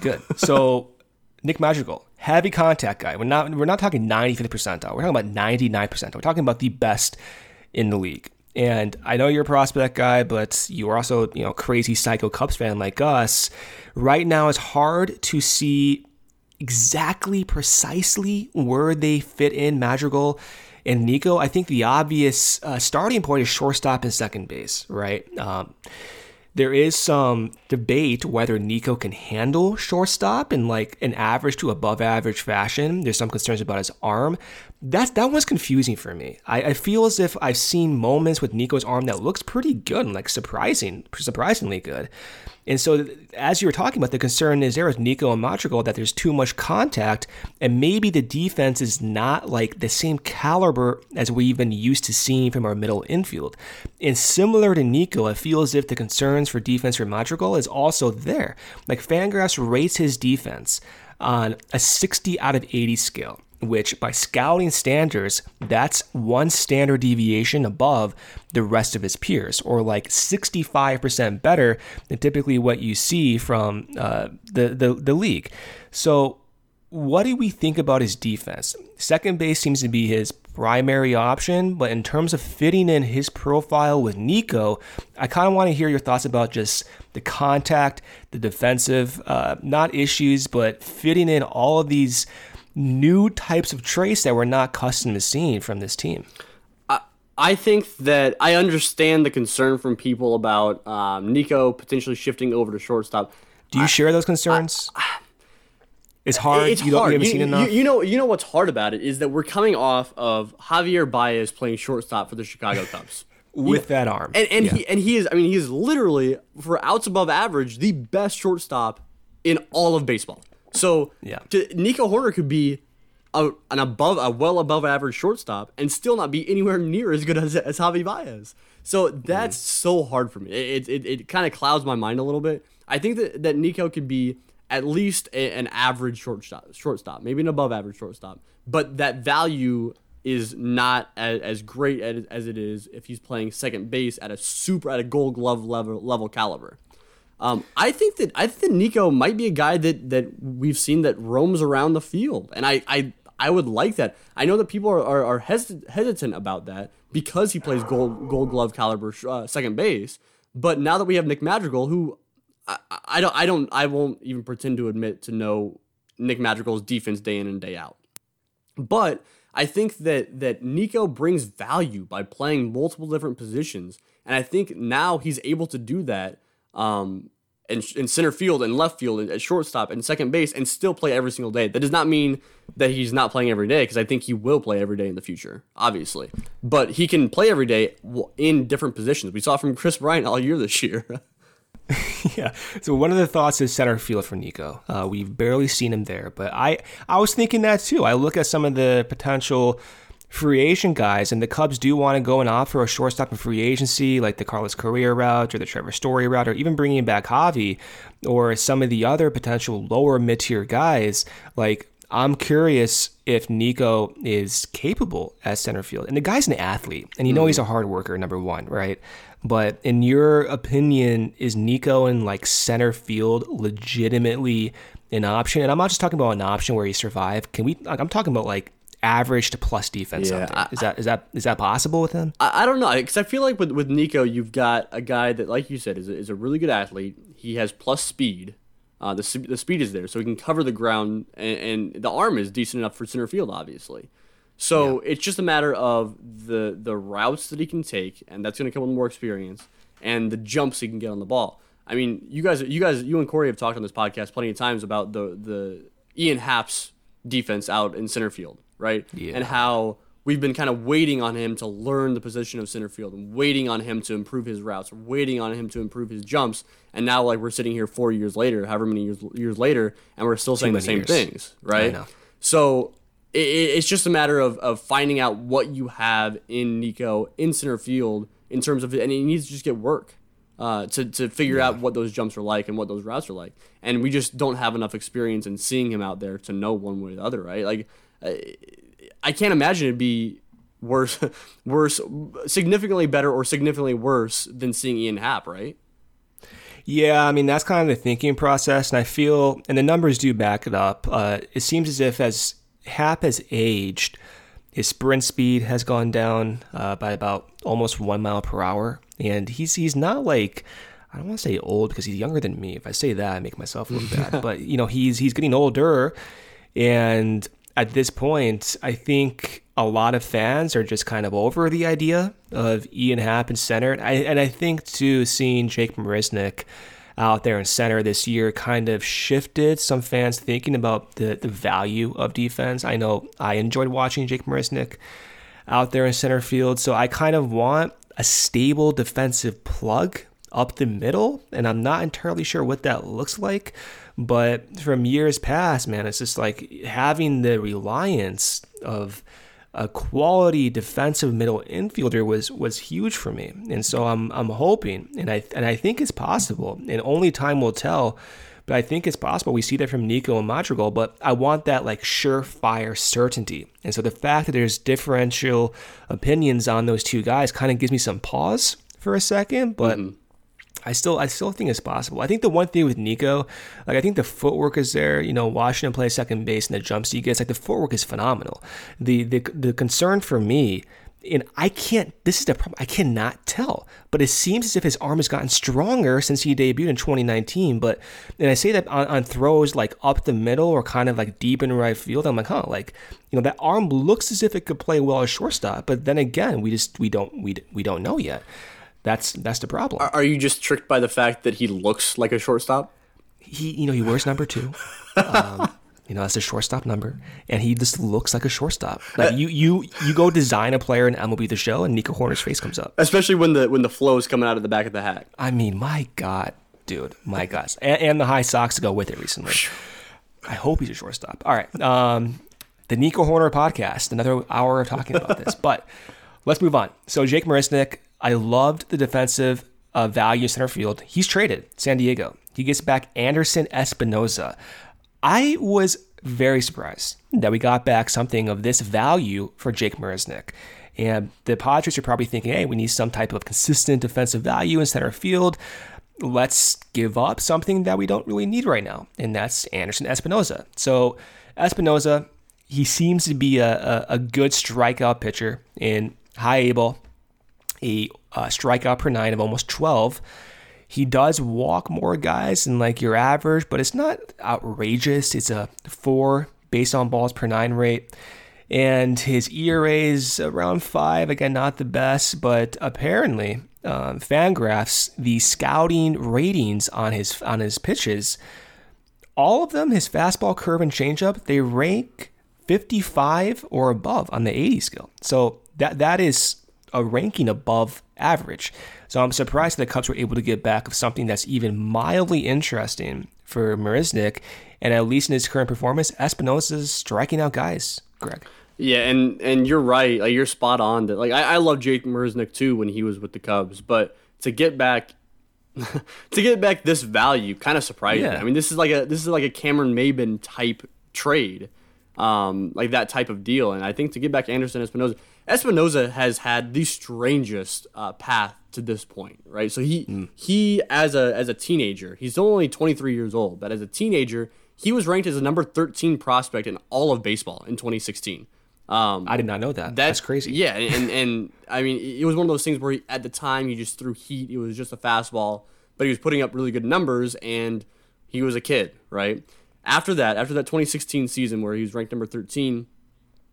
Good. So *laughs* Nick Madrigal, heavy contact guy. We're not we're not talking 95th percentile. We're talking about 99 percentile. We're talking about the best in the league. And I know you're a prospect guy, but you are also, you know, crazy psycho Cubs fan like us. Right now it's hard to see exactly precisely where they fit in Madrigal and Nico. I think the obvious uh, starting point is shortstop and second base, right? Um, there is some debate whether Nico can handle shortstop in like an average to above average fashion. There's some concerns about his arm. That's that was confusing for me. I, I feel as if I've seen moments with Nico's arm that looks pretty good and like surprising, surprisingly good. And so, as you were talking about, the concern is there with Nico and Madrigal that there's too much contact, and maybe the defense is not like the same caliber as we've been used to seeing from our middle infield. And similar to Nico, I feel as if the concerns for defense for Madrigal is also there. Like Fangraphs rates his defense on a 60 out of 80 scale which by scouting standards, that's one standard deviation above the rest of his peers, or like 65% better than typically what you see from uh, the, the, the league. So, what do we think about his defense? Second base seems to be his primary option, but in terms of fitting in his profile with Nico, I kind of want to hear your thoughts about just the contact, the defensive, uh, not issues, but fitting in all of these new types of traits that we're not accustomed to seeing from this team. I, think that I understand the concern from people about um, Nico potentially shifting over to shortstop. Do you I, share those concerns? I, it's hard. It's you hard. You, you, you, know, you know what's hard about it is that we're coming off of Javier Baez playing shortstop for the Chicago *laughs* Cubs with that arm, and and yeah. he and he is. I mean, he is literally for outs above average the best shortstop in all of baseball. So yeah, to, Nico Hoerner could be a, an above a well above average shortstop and still not be anywhere near as good as, as Javi Baez. So that's mm. so hard for me. It it, it kind of clouds my mind a little bit. I think that, that Nico could be at least a, an average shortstop, shortstop, maybe an above average shortstop, but that value is not as, as great as, as it is if he's playing second base at a super at a Gold Glove level level caliber. Um, I think that I think Nico might be a guy that that we've seen that roams around the field, and I I, I would like that. I know that people are, are, are hesitant about that because he plays gold gold glove caliber uh, second base. But now that we have Nick Madrigal, who I, I don't I don't I won't even pretend to admit to know Nick Madrigal's defense day in and day out. But I think that that Nico brings value by playing multiple different positions, and I think now he's able to do that um, in, in center field and left field and at shortstop and second base and still play every single day. That does not mean that he's not playing every day because I think he will play every day in the future, obviously. But he can play every day in different positions. We saw from Kris Bryant all year this year. *laughs* yeah. So one of the thoughts is center field for Nico. Uh, we've barely seen him there, but I I was thinking that too. I look at some of the potential free agent guys, and the Cubs do want to go and offer a shortstop in free agency, like the Carlos Correa route or the Trevor Story route, or even bringing back Javi or some of the other potential lower mid tier guys. Like, I'm curious if Nico is capable at center field. And the guy's an athlete, and you know he's a hard worker, number one, right? But in your opinion, is Nico in like center field legitimately an option? And I'm not just talking about an option where he survived. Can we? I'm talking about like average to plus defense yeah, I, is that is that is that possible with him? I, I don't know because I feel like with with Nico, you've got a guy that, like you said, is a, is a really good athlete. He has plus speed. Uh, the the speed is there, so he can cover the ground, and, and the arm is decent enough for center field, obviously. So yeah. it's just a matter of the the routes that he can take, and that's going to come with more experience, and the jumps he can get on the ball. I mean, you guys, you guys, you and Corey have talked on this podcast plenty of times about the the Ian Happ's defense out in center field right? Yeah. And how we've been kind of waiting on him to learn the position of center field and waiting on him to improve his routes, waiting on him to improve his jumps. And now, like, we're sitting here four years later, however many years, years later, and we're still Too saying the same years. things, right? So it, it's just a matter of, of finding out what you have in Nico in center field in terms of, and he needs to just get work. Uh, to, to figure yeah. out what those jumps are like and what those routes are like. And we just don't have enough experience in seeing him out there to know one way or the other, right? Like I can't imagine it'd be worse, *laughs* worse, significantly better or significantly worse than seeing Ian Happ, right? Yeah, I mean that's kind of the thinking process, and I feel, and the numbers do back it up. Uh, it seems as if as Happ has aged, his sprint speed has gone down uh, by about almost one mile per hour, and he's he's not like I don't want to say old because he's younger than me. If I say that, I make myself look bad. *laughs* but you know, he's he's getting older, and at this point, I think a lot of fans are just kind of over the idea of Ian Happ in center. And I, and I think, too, seeing Jake Marisnick out there in center this year kind of shifted some fans thinking about the, the value of defense. I know I enjoyed watching Jake Marisnick out there in center field. So I kind of want a stable defensive plug up the middle, and I'm not entirely sure what that looks like. But from years past, man, it's just like having the reliance of a quality defensive middle infielder was was huge for me. And so I'm I'm hoping, and I and I think it's possible, and only time will tell. But I think it's possible. We see that from Nico and Madrigal, but I want that like surefire certainty. And so the fact that there's differential opinions on those two guys kind of gives me some pause for a second. But mm-hmm. I still I still think it's possible. I think the one thing with Nico, like I think the footwork is there. You know, Washington plays second base and the jumps he gets, like the footwork is phenomenal. The the the concern for me, and I can't. This is the problem. I cannot tell, but it seems as if his arm has gotten stronger since he debuted in 2019. But and I say that on, on throws like up the middle or kind of like deep in right field. I'm like, huh, like you know that arm looks as if it could play well as shortstop. But then again, we just we don't we we don't know yet. That's that's the problem. Are, you just tricked by the fact that he looks like a shortstop? He, you know, he wears number two. Um, *laughs* you know, that's a shortstop number, and he just looks like a shortstop. Like you, you, you go design a player in MLB The Show, and Nico Hoerner's face comes up. Especially when the when the flow is coming out of the back of the hat. I mean, my God, dude, my God, and, and the high socks to go with it recently. I hope he's a shortstop. All right, um, the Nico Hoerner podcast, another hour of talking about this, *laughs* but let's move on. So Jake Marisnick I loved the defensive uh, value center field. He's traded San Diego. He gets back Anderson Espinoza. I was very surprised that we got back something of this value for Jake Marisnick. And the Padres are probably thinking, hey, we need some type of consistent defensive value in center field. Let's give up something that we don't really need right now, and that's Anderson Espinoza. So Espinoza, he seems to be a, a, a good strikeout pitcher in High-A ball, a uh, strikeout per nine of almost 12. He does walk more guys than like your average, but it's not outrageous. It's a four based on balls per nine rate. And his ERA is around five. Again, not the best, but apparently, um, Fangraphs, the scouting ratings on his on his pitches, all of them, his fastball, curve, and changeup, they rank 55 or above on the 80 scale. So that that is a ranking above average. So I'm surprised the Cubs were able to get back of something that's even mildly interesting for Marisnick. And at least in his current performance, Espinoza's striking out guys, Greg. Yeah, and and you're right. Like you're spot on. That like I, I love Jake Marisnick too when he was with the Cubs, but to get back *laughs* to get back this value kind of surprised yeah. me. I mean, this is like a this is like a Cameron Maybin type trade, um, like that type of deal. And I think to get back Anderson Espinoza, Espinoza has had the strangest uh, path to this point, right? So he mm. he as a as a teenager, he's only 23 years old, but as a teenager, he was ranked as a number 13 prospect in all of baseball in 2016. Um, I did not know that. That's, that's crazy. Yeah, and and I mean, it was one of those things where he, at the time he just threw heat. It was just a fastball, but he was putting up really good numbers, and he was a kid, right? After that, after that 2016 season where he was ranked number 13,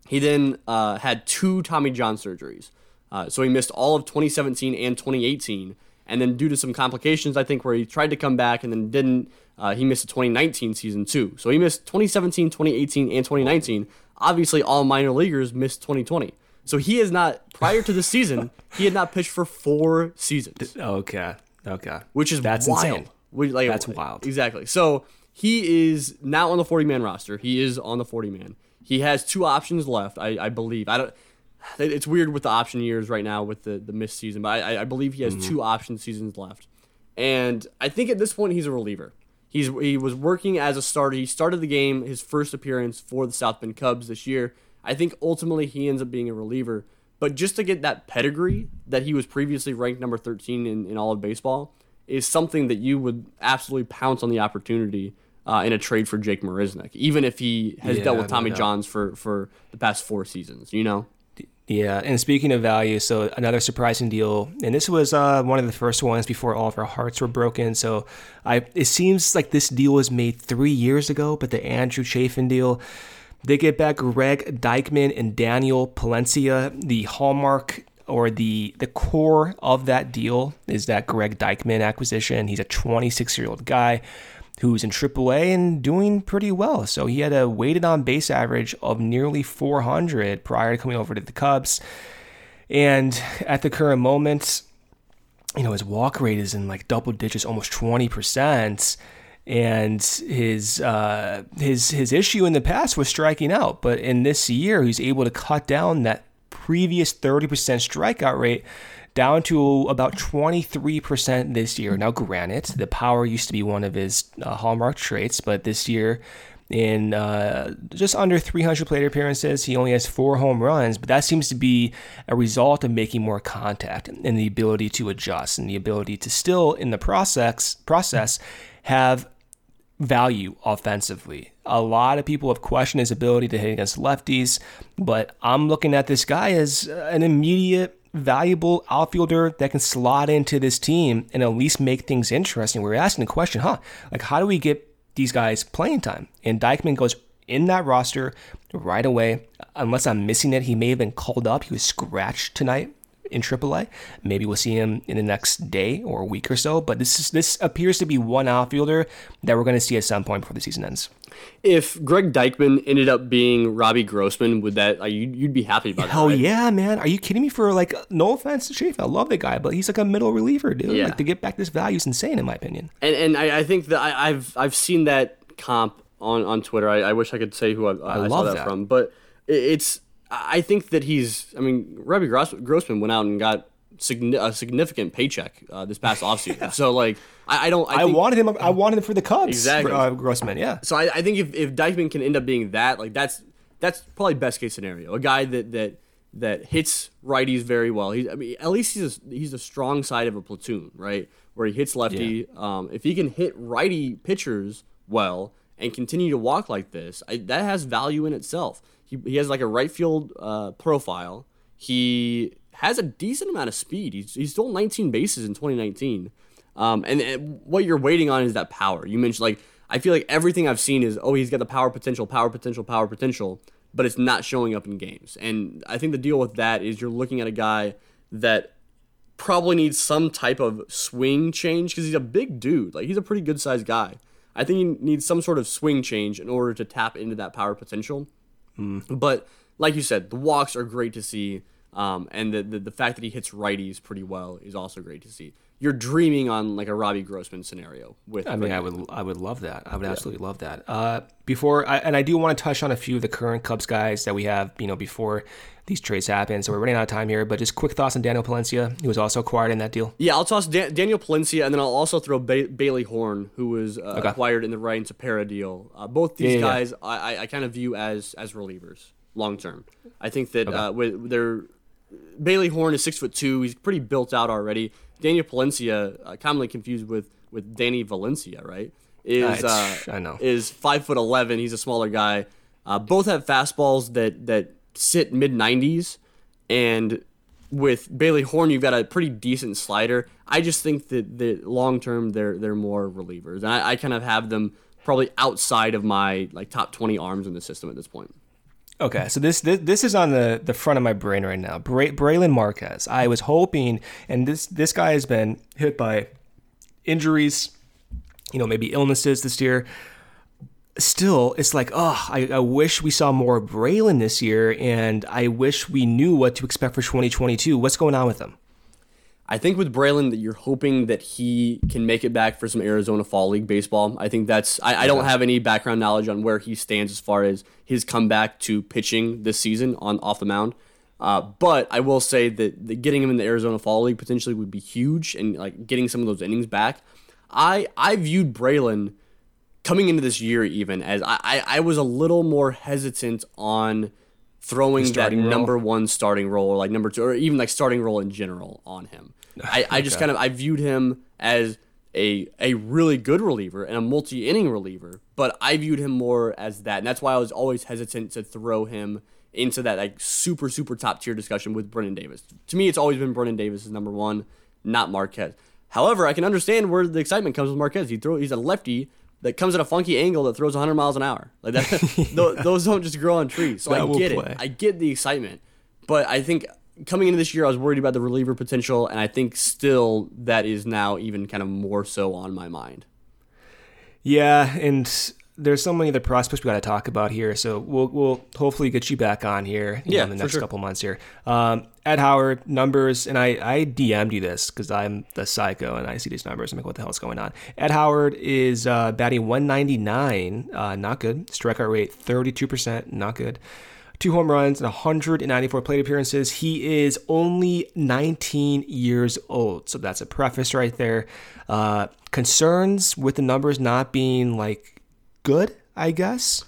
he then uh, had two Tommy John surgeries. Uh, so he missed all of 2017 and 2018. And then, due to some complications, I think, where he tried to come back and then didn't, uh, he missed the 2019 season too. So he missed 2017, 2018, and 2019. Obviously, all minor leaguers missed 2020. So he is not, prior to this season, *laughs* he had not pitched for four seasons. Okay. Okay. Which is That's wild. insane. Like, That's wild. Exactly. So he is now on the 40 man roster. He is on the 40 man. He has two options left, I, I believe. I don't. It's weird with the option years right now with the the missed season, but I, I believe he has mm-hmm. two option seasons left, and I think at this point he's a reliever. He's he was working as a starter. He started the game his first appearance for the South Bend Cubs this year. I think ultimately he ends up being a reliever, but just to get that pedigree that he was previously ranked number 13 in, in all of baseball is something that you would absolutely pounce on the opportunity uh, in a trade for Jake Marisnick, even if he has yeah, dealt with Tommy no Johns for for the past four seasons. You know. Yeah, and speaking of value, so another surprising deal, and this was uh, one of the first ones before all of our hearts were broken. So, I it seems like this deal was made three years ago, but the Andrew Chafin deal, They get back Greg Deichmann and Daniel Palencia. The hallmark or the the core of that deal is that Greg Deichmann acquisition. He's a 26 year old guy who's in AAA and doing pretty well. So he had a weighted on base average of nearly 400 prior to coming over to the Cubs. And at the current moment, you know, his walk rate is in like double digits, almost 20%. And his uh, his his issue in the past was striking out, but in this year he's able to cut down that previous 30% strikeout rate down to about 23% this year. Now, granted, the power used to be one of his uh, hallmark traits, but this year, in uh, just under 300 plate appearances, he only has four home runs. But that seems to be a result of making more contact and the ability to adjust and the ability to still, in the process, process have value offensively. A lot of people have questioned his ability to hit against lefties, but I'm looking at this guy as an immediate valuable outfielder that can slot into this team and at least make things interesting. We are asking the question, huh? Like, how do we get these guys playing time? And Deichmann goes in that roster right away. Unless I'm missing it, he may have been called up. He was scratched tonight in AAA. Maybe we'll see him in the next day or week or so. But this is, this appears to be one outfielder that we're going to see at some point before the season ends. If Greg Deichmann ended up being Robbie Grossman, would that like, you'd, you'd be happy about? Hell that, right? yeah, man! Are you kidding me? For like, no offense to Chafin, I love the guy, but he's like a middle reliever, dude. Yeah. Like to get back this value is insane, in my opinion. And and I, I think that I, have I've seen that comp on on Twitter. I, I wish I could say who I, I, I saw that, that, from, but it's I think that he's. I mean, Robbie Grossman went out and got a significant paycheck uh, this past *laughs* offseason. yeah. So like, I, I don't. I, I, wanted him. I wanted him for the Cubs. Exactly, uh, Grossman. Yeah. So I, I think if if Deichmann can end up being that, like that's that's probably best case scenario. A guy that that that hits righties very well. He's I mean at least he's a, he's a strong side of a platoon, right? Where he hits lefty. Yeah. Um, if he can hit righty pitchers well and continue to walk like this, I, that has value in itself. He, he has like a right field uh, profile. He has a decent amount of speed. He's, he stole 19 bases in 2019. Um, and, and, what you're waiting on is that power. You mentioned like I feel like everything I've seen is oh he's got the power potential, power potential, power potential, but it's not showing up in games. And I think the deal with that is you're looking at a guy that probably needs some type of swing change because he's a big dude. Like he's a pretty good sized guy. I think he needs some sort of swing change in order to tap into that power potential. Mm. But like you said, the walks are great to see. Um, and the, the, the fact that he hits righties pretty well is also great to see. You're dreaming on like a Robbie Grossman scenario with. I mean, I would I would love that. I would yeah. absolutely love that. Uh, before I, and I do want to touch on a few of the current Cubs guys that we have. You know, before these trades happen, so we're running out of time here. But just quick thoughts on Daniel Palencia, who was also acquired in that deal. Yeah, I'll toss da- Daniel Palencia, and then I'll also throw ba- Bailey Horn, who was uh, okay. acquired in the Ryan Tepera deal. Uh, both these yeah, guys, yeah. I, I kind of view as as relievers long term. I think that okay. uh, with their Bailey Horn is six foot two. He's pretty built out already. Daniel Palencia, uh, commonly confused with with Danny Valencia, right? Is uh, I know is five foot eleven. He's a smaller guy. Uh, both have fastballs that that sit mid nineties, and with Bailey Horn, you've got a pretty decent slider. I just think that that long term they're they're more relievers, and I, I kind of have them probably outside of my like top twenty arms in the system at this point. Okay, so this, this this is on the, the front of my brain right now. Bray, Brailyn Marquez. I was hoping, and this this guy has been hit by injuries, you know, maybe illnesses this year. Still, it's like, oh, I, I wish we saw more Brailyn this year, and I wish we knew what to expect for 2022. What's going on with him? I think with Brailyn that you're hoping that he can make it back for some Arizona Fall League baseball. I think that's I, I, don't have any background knowledge on where he stands as far as his comeback to pitching this season on off the mound. Uh, but I will say that, that getting him in the Arizona Fall League potentially would be huge and like getting some of those innings back. I I viewed Brailyn coming into this year even as I, I, I was a little more hesitant on throwing that role. number one starting role or like number two or even like starting role in general on him. *laughs* I, I just kind of I viewed him as a a really good reliever and a multi inning reliever, but I viewed him more as that, and that's why I was always hesitant to throw him into that like super super top tier discussion with Brennen Davis. To me, it's always been Brennen Davis is number one, not Marquez. However, I can understand where the excitement comes with Marquez. He throw he's a lefty that comes at a funky angle that throws 100 miles an hour. Like that, *laughs* yeah. those don't just grow on trees. So that I get it. I get the excitement, but I think coming into this year, I was worried about the reliever potential, and I think still that is now even kind of more so on my mind. Yeah, and there's so many other prospects we got to talk about here, so we'll we'll hopefully get you back on here yeah, know, in the next sure. couple months here. Um, Ed Howard numbers, and I I DM'd you this because I'm the psycho and I see these numbers. I'm like, what the hell's going on? Ed Howard is uh, batting 199, uh, not good. Strikeout rate 32 percent, not good two home runs and 194 plate appearances. He is only 19 years old. So that's a preface right there. Uh, concerns with the numbers not being like good, I guess.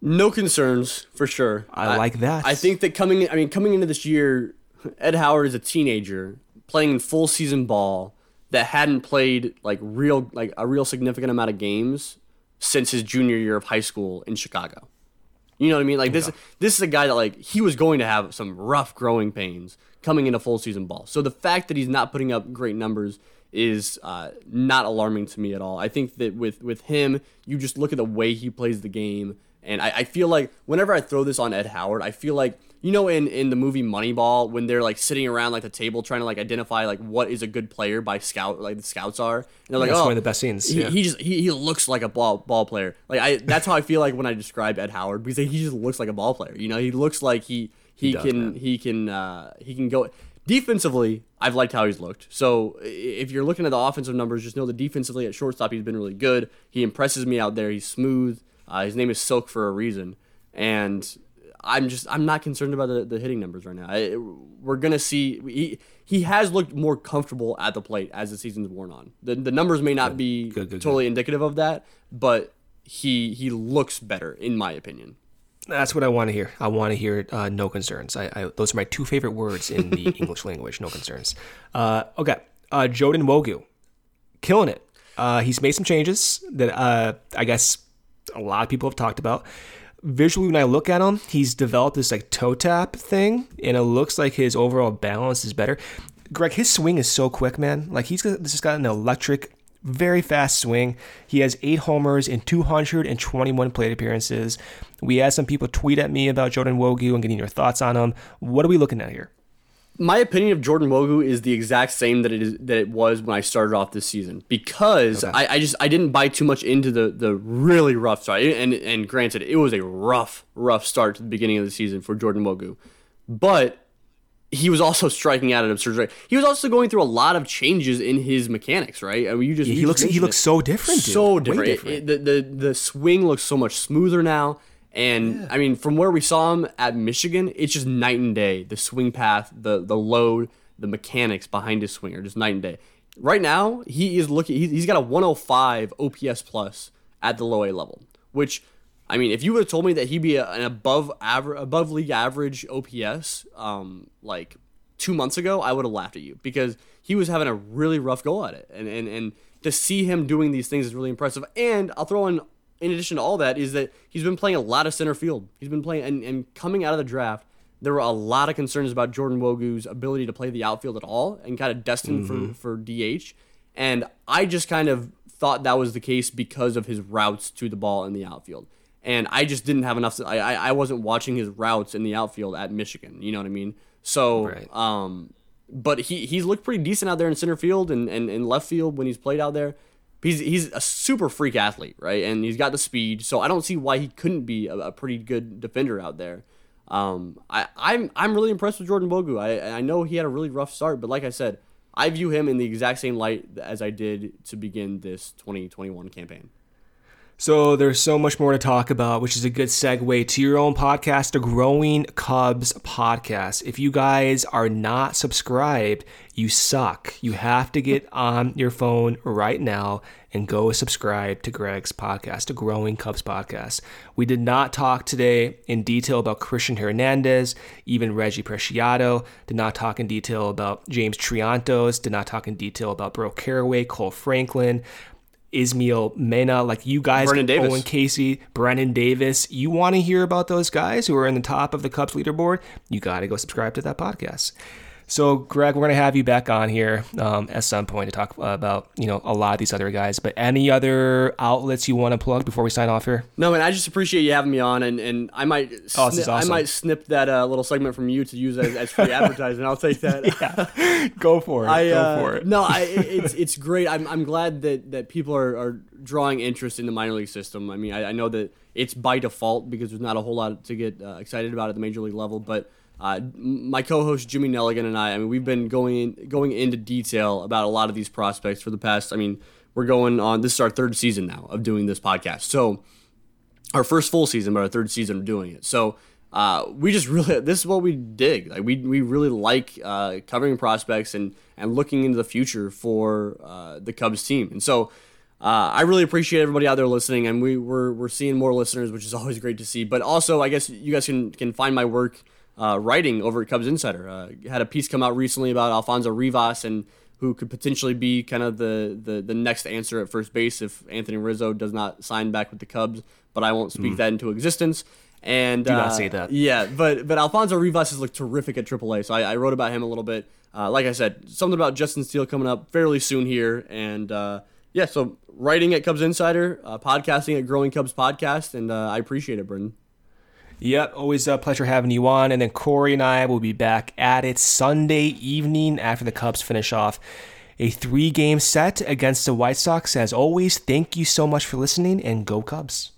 No concerns for sure. I, I like that. I think that coming, I mean, coming into this year, Ed Howard is a teenager playing in full season ball that hadn't played like real, like a real significant amount of games since his junior year of high school in Chicago. You know what I mean? Like this, yeah. this is a guy that like he was going to have some rough growing pains coming into full season ball. So the fact that he's not putting up great numbers is uh, not alarming to me at all. I think that with with him, you just look at the way he plays the game, and I, I feel like whenever I throw this on Ed Howard, I feel like you know in in the movie Moneyball when they're like sitting around like the table trying to like identify like what is a good player by scout like the scouts are and they're like that's oh one of the best scenes he, yeah. he just he, he looks like a ball ball player like I that's how I feel like when I describe Ed Howard because he just looks like a ball player you know he looks like he he, he does, can man. he can uh he can go defensively I've liked how he's looked so if you're looking at the offensive numbers just know that defensively at shortstop he's been really good he impresses me out there he's smooth uh, his name is Silk for a reason and I'm just I'm not concerned about the, the hitting numbers right now. I, we're gonna see he he has looked more comfortable at the plate as the season's worn on. The the numbers may not good. be good, good, totally indicative of that, but he he looks better in my opinion. That's what I want to hear. I want to hear uh, no concerns. I, I, those are my two favorite words in the *laughs* English language. No concerns. Uh, okay, uh, Jordan Nwogu, killing it. Uh, he's made some changes that uh, I guess a lot of people have talked about visually when I look at him, he's developed this like toe tap thing, and it looks like his overall balance is better. Greg, his swing is so quick, man. Like he's just got an electric, very fast swing. He has eight homers in 221 plate appearances. We had some people tweet at me about Jordan Nwogu and getting your thoughts on him. What are we looking at here? my opinion of Jordan Nwogu is the exact same that it is that it was when I started off this season because okay. I, I, just I didn't buy too much into the the really rough start and and granted it was a rough rough start to the beginning of the season for Jordan Nwogu, but he was also striking out at absurd rate. He was also going through a lot of changes in his mechanics, right? I mean, you just yeah, he just looks he looks so different, dude. so different. it, the the the swing looks so much smoother now. And yeah. I mean, from where we saw him at Michigan, it's just night and day. The swing path, the the load, the mechanics behind his swing are just night and day. Right now, he is looking. he's got a 105 OPS plus at the low A level, which I mean, if you would have told me that he'd be a, an above average, above league average OPS, um, like two months ago, I would have laughed at you because he was having a really rough go at it, and and and to see him doing these things is really impressive. And I'll throw in in addition to all that, is that he's been playing a lot of center field. He's been playing, and, and coming out of the draft, there were a lot of concerns about Jordan Nwogu's ability to play the outfield at all and kind of destined mm-hmm. for, for DH. And I just kind of thought that was the case because of his routes to the ball in the outfield. And I just didn't have enough. I, I wasn't watching his routes in the outfield at Michigan. You know what I mean? So, right. um, but he, he's looked pretty decent out there in center field and, and, and left field when he's played out there he's he's a super freak athlete, right? And he's got the speed, so I don't see why he couldn't be a, a pretty good defender out there. Um, I, I'm I'm really impressed with Jordan Nwogu. I I know he had a really rough start, but like I said, I view him in the exact same light as I did to begin this 2021 campaign. So there's so much more to talk about, which is a good segue to your own podcast, the Growing Cubs podcast. If you guys are not subscribed, you suck. You have to get on your phone right now and go subscribe to Greg's podcast, the Growing Cubs podcast. We did not talk today in detail about Cristian Hernandez, even Reggie Preciado. Did not talk in detail about James Triantos. Did not talk in detail about Burl Carraway, Kohl Franklin. Ismael Mena, like you guys, Brennen Davis. Owen Caissie, Brennen Davis. You want to hear about those guys who are in the top of the Cubs leaderboard? You got to go subscribe to that podcast. So, Greg, we're going to have you back on here um, at some point to talk about you know a lot of these other guys. But any other outlets you want to plug before we sign off here? No, man. I just appreciate you having me on, and, and I might oh, sni- awesome. I might snip that uh, little segment from you to use as, as free *laughs* advertising. I'll take that. yeah. Go for it. I, Go uh, for it. no, I, it's it's great. I'm I'm glad that that people are, are drawing interest in the minor league system. I mean, I, I know that it's by default because there's not a whole lot to get uh, excited about at the major league level, but uh, my co-host Jimmy Nelligan and I, I mean, we've been going going into detail about a lot of these prospects for the past. I mean, we're going on. This is our third season now of doing this podcast. So, our first full season, but our third season of doing it. So, uh, we just really *laughs* this is what we dig. Like we we really like uh, covering prospects and and looking into the future for uh, the Cubs team. And so. Uh, I really appreciate everybody out there listening, and we, we're, we're seeing more listeners, which is always great to see. But also, I guess you guys can, can find my work uh, writing over at Cubs Insider. Uh, had a piece come out recently about Alfonso Rivas and who could potentially be kind of the, the, the next answer at first base if Anthony Rizzo does not sign back with the Cubs. But I won't speak mm. that into existence. And do not uh, say that. Yeah, but but Alfonso Rivas has looked terrific at AAA. So I, I wrote about him a little bit. Uh, like I said, something about Justin Steele coming up fairly soon here, and uh, yeah, so writing at Cubs Insider, uh, podcasting at Growing Cubs Podcast, and uh, I appreciate it, Brendan. Yep, always a pleasure having you on. And then Corey and I will be back at it Sunday evening after the Cubs finish off a three game set against the White Sox. As always, thank you so much for listening and go Cubs.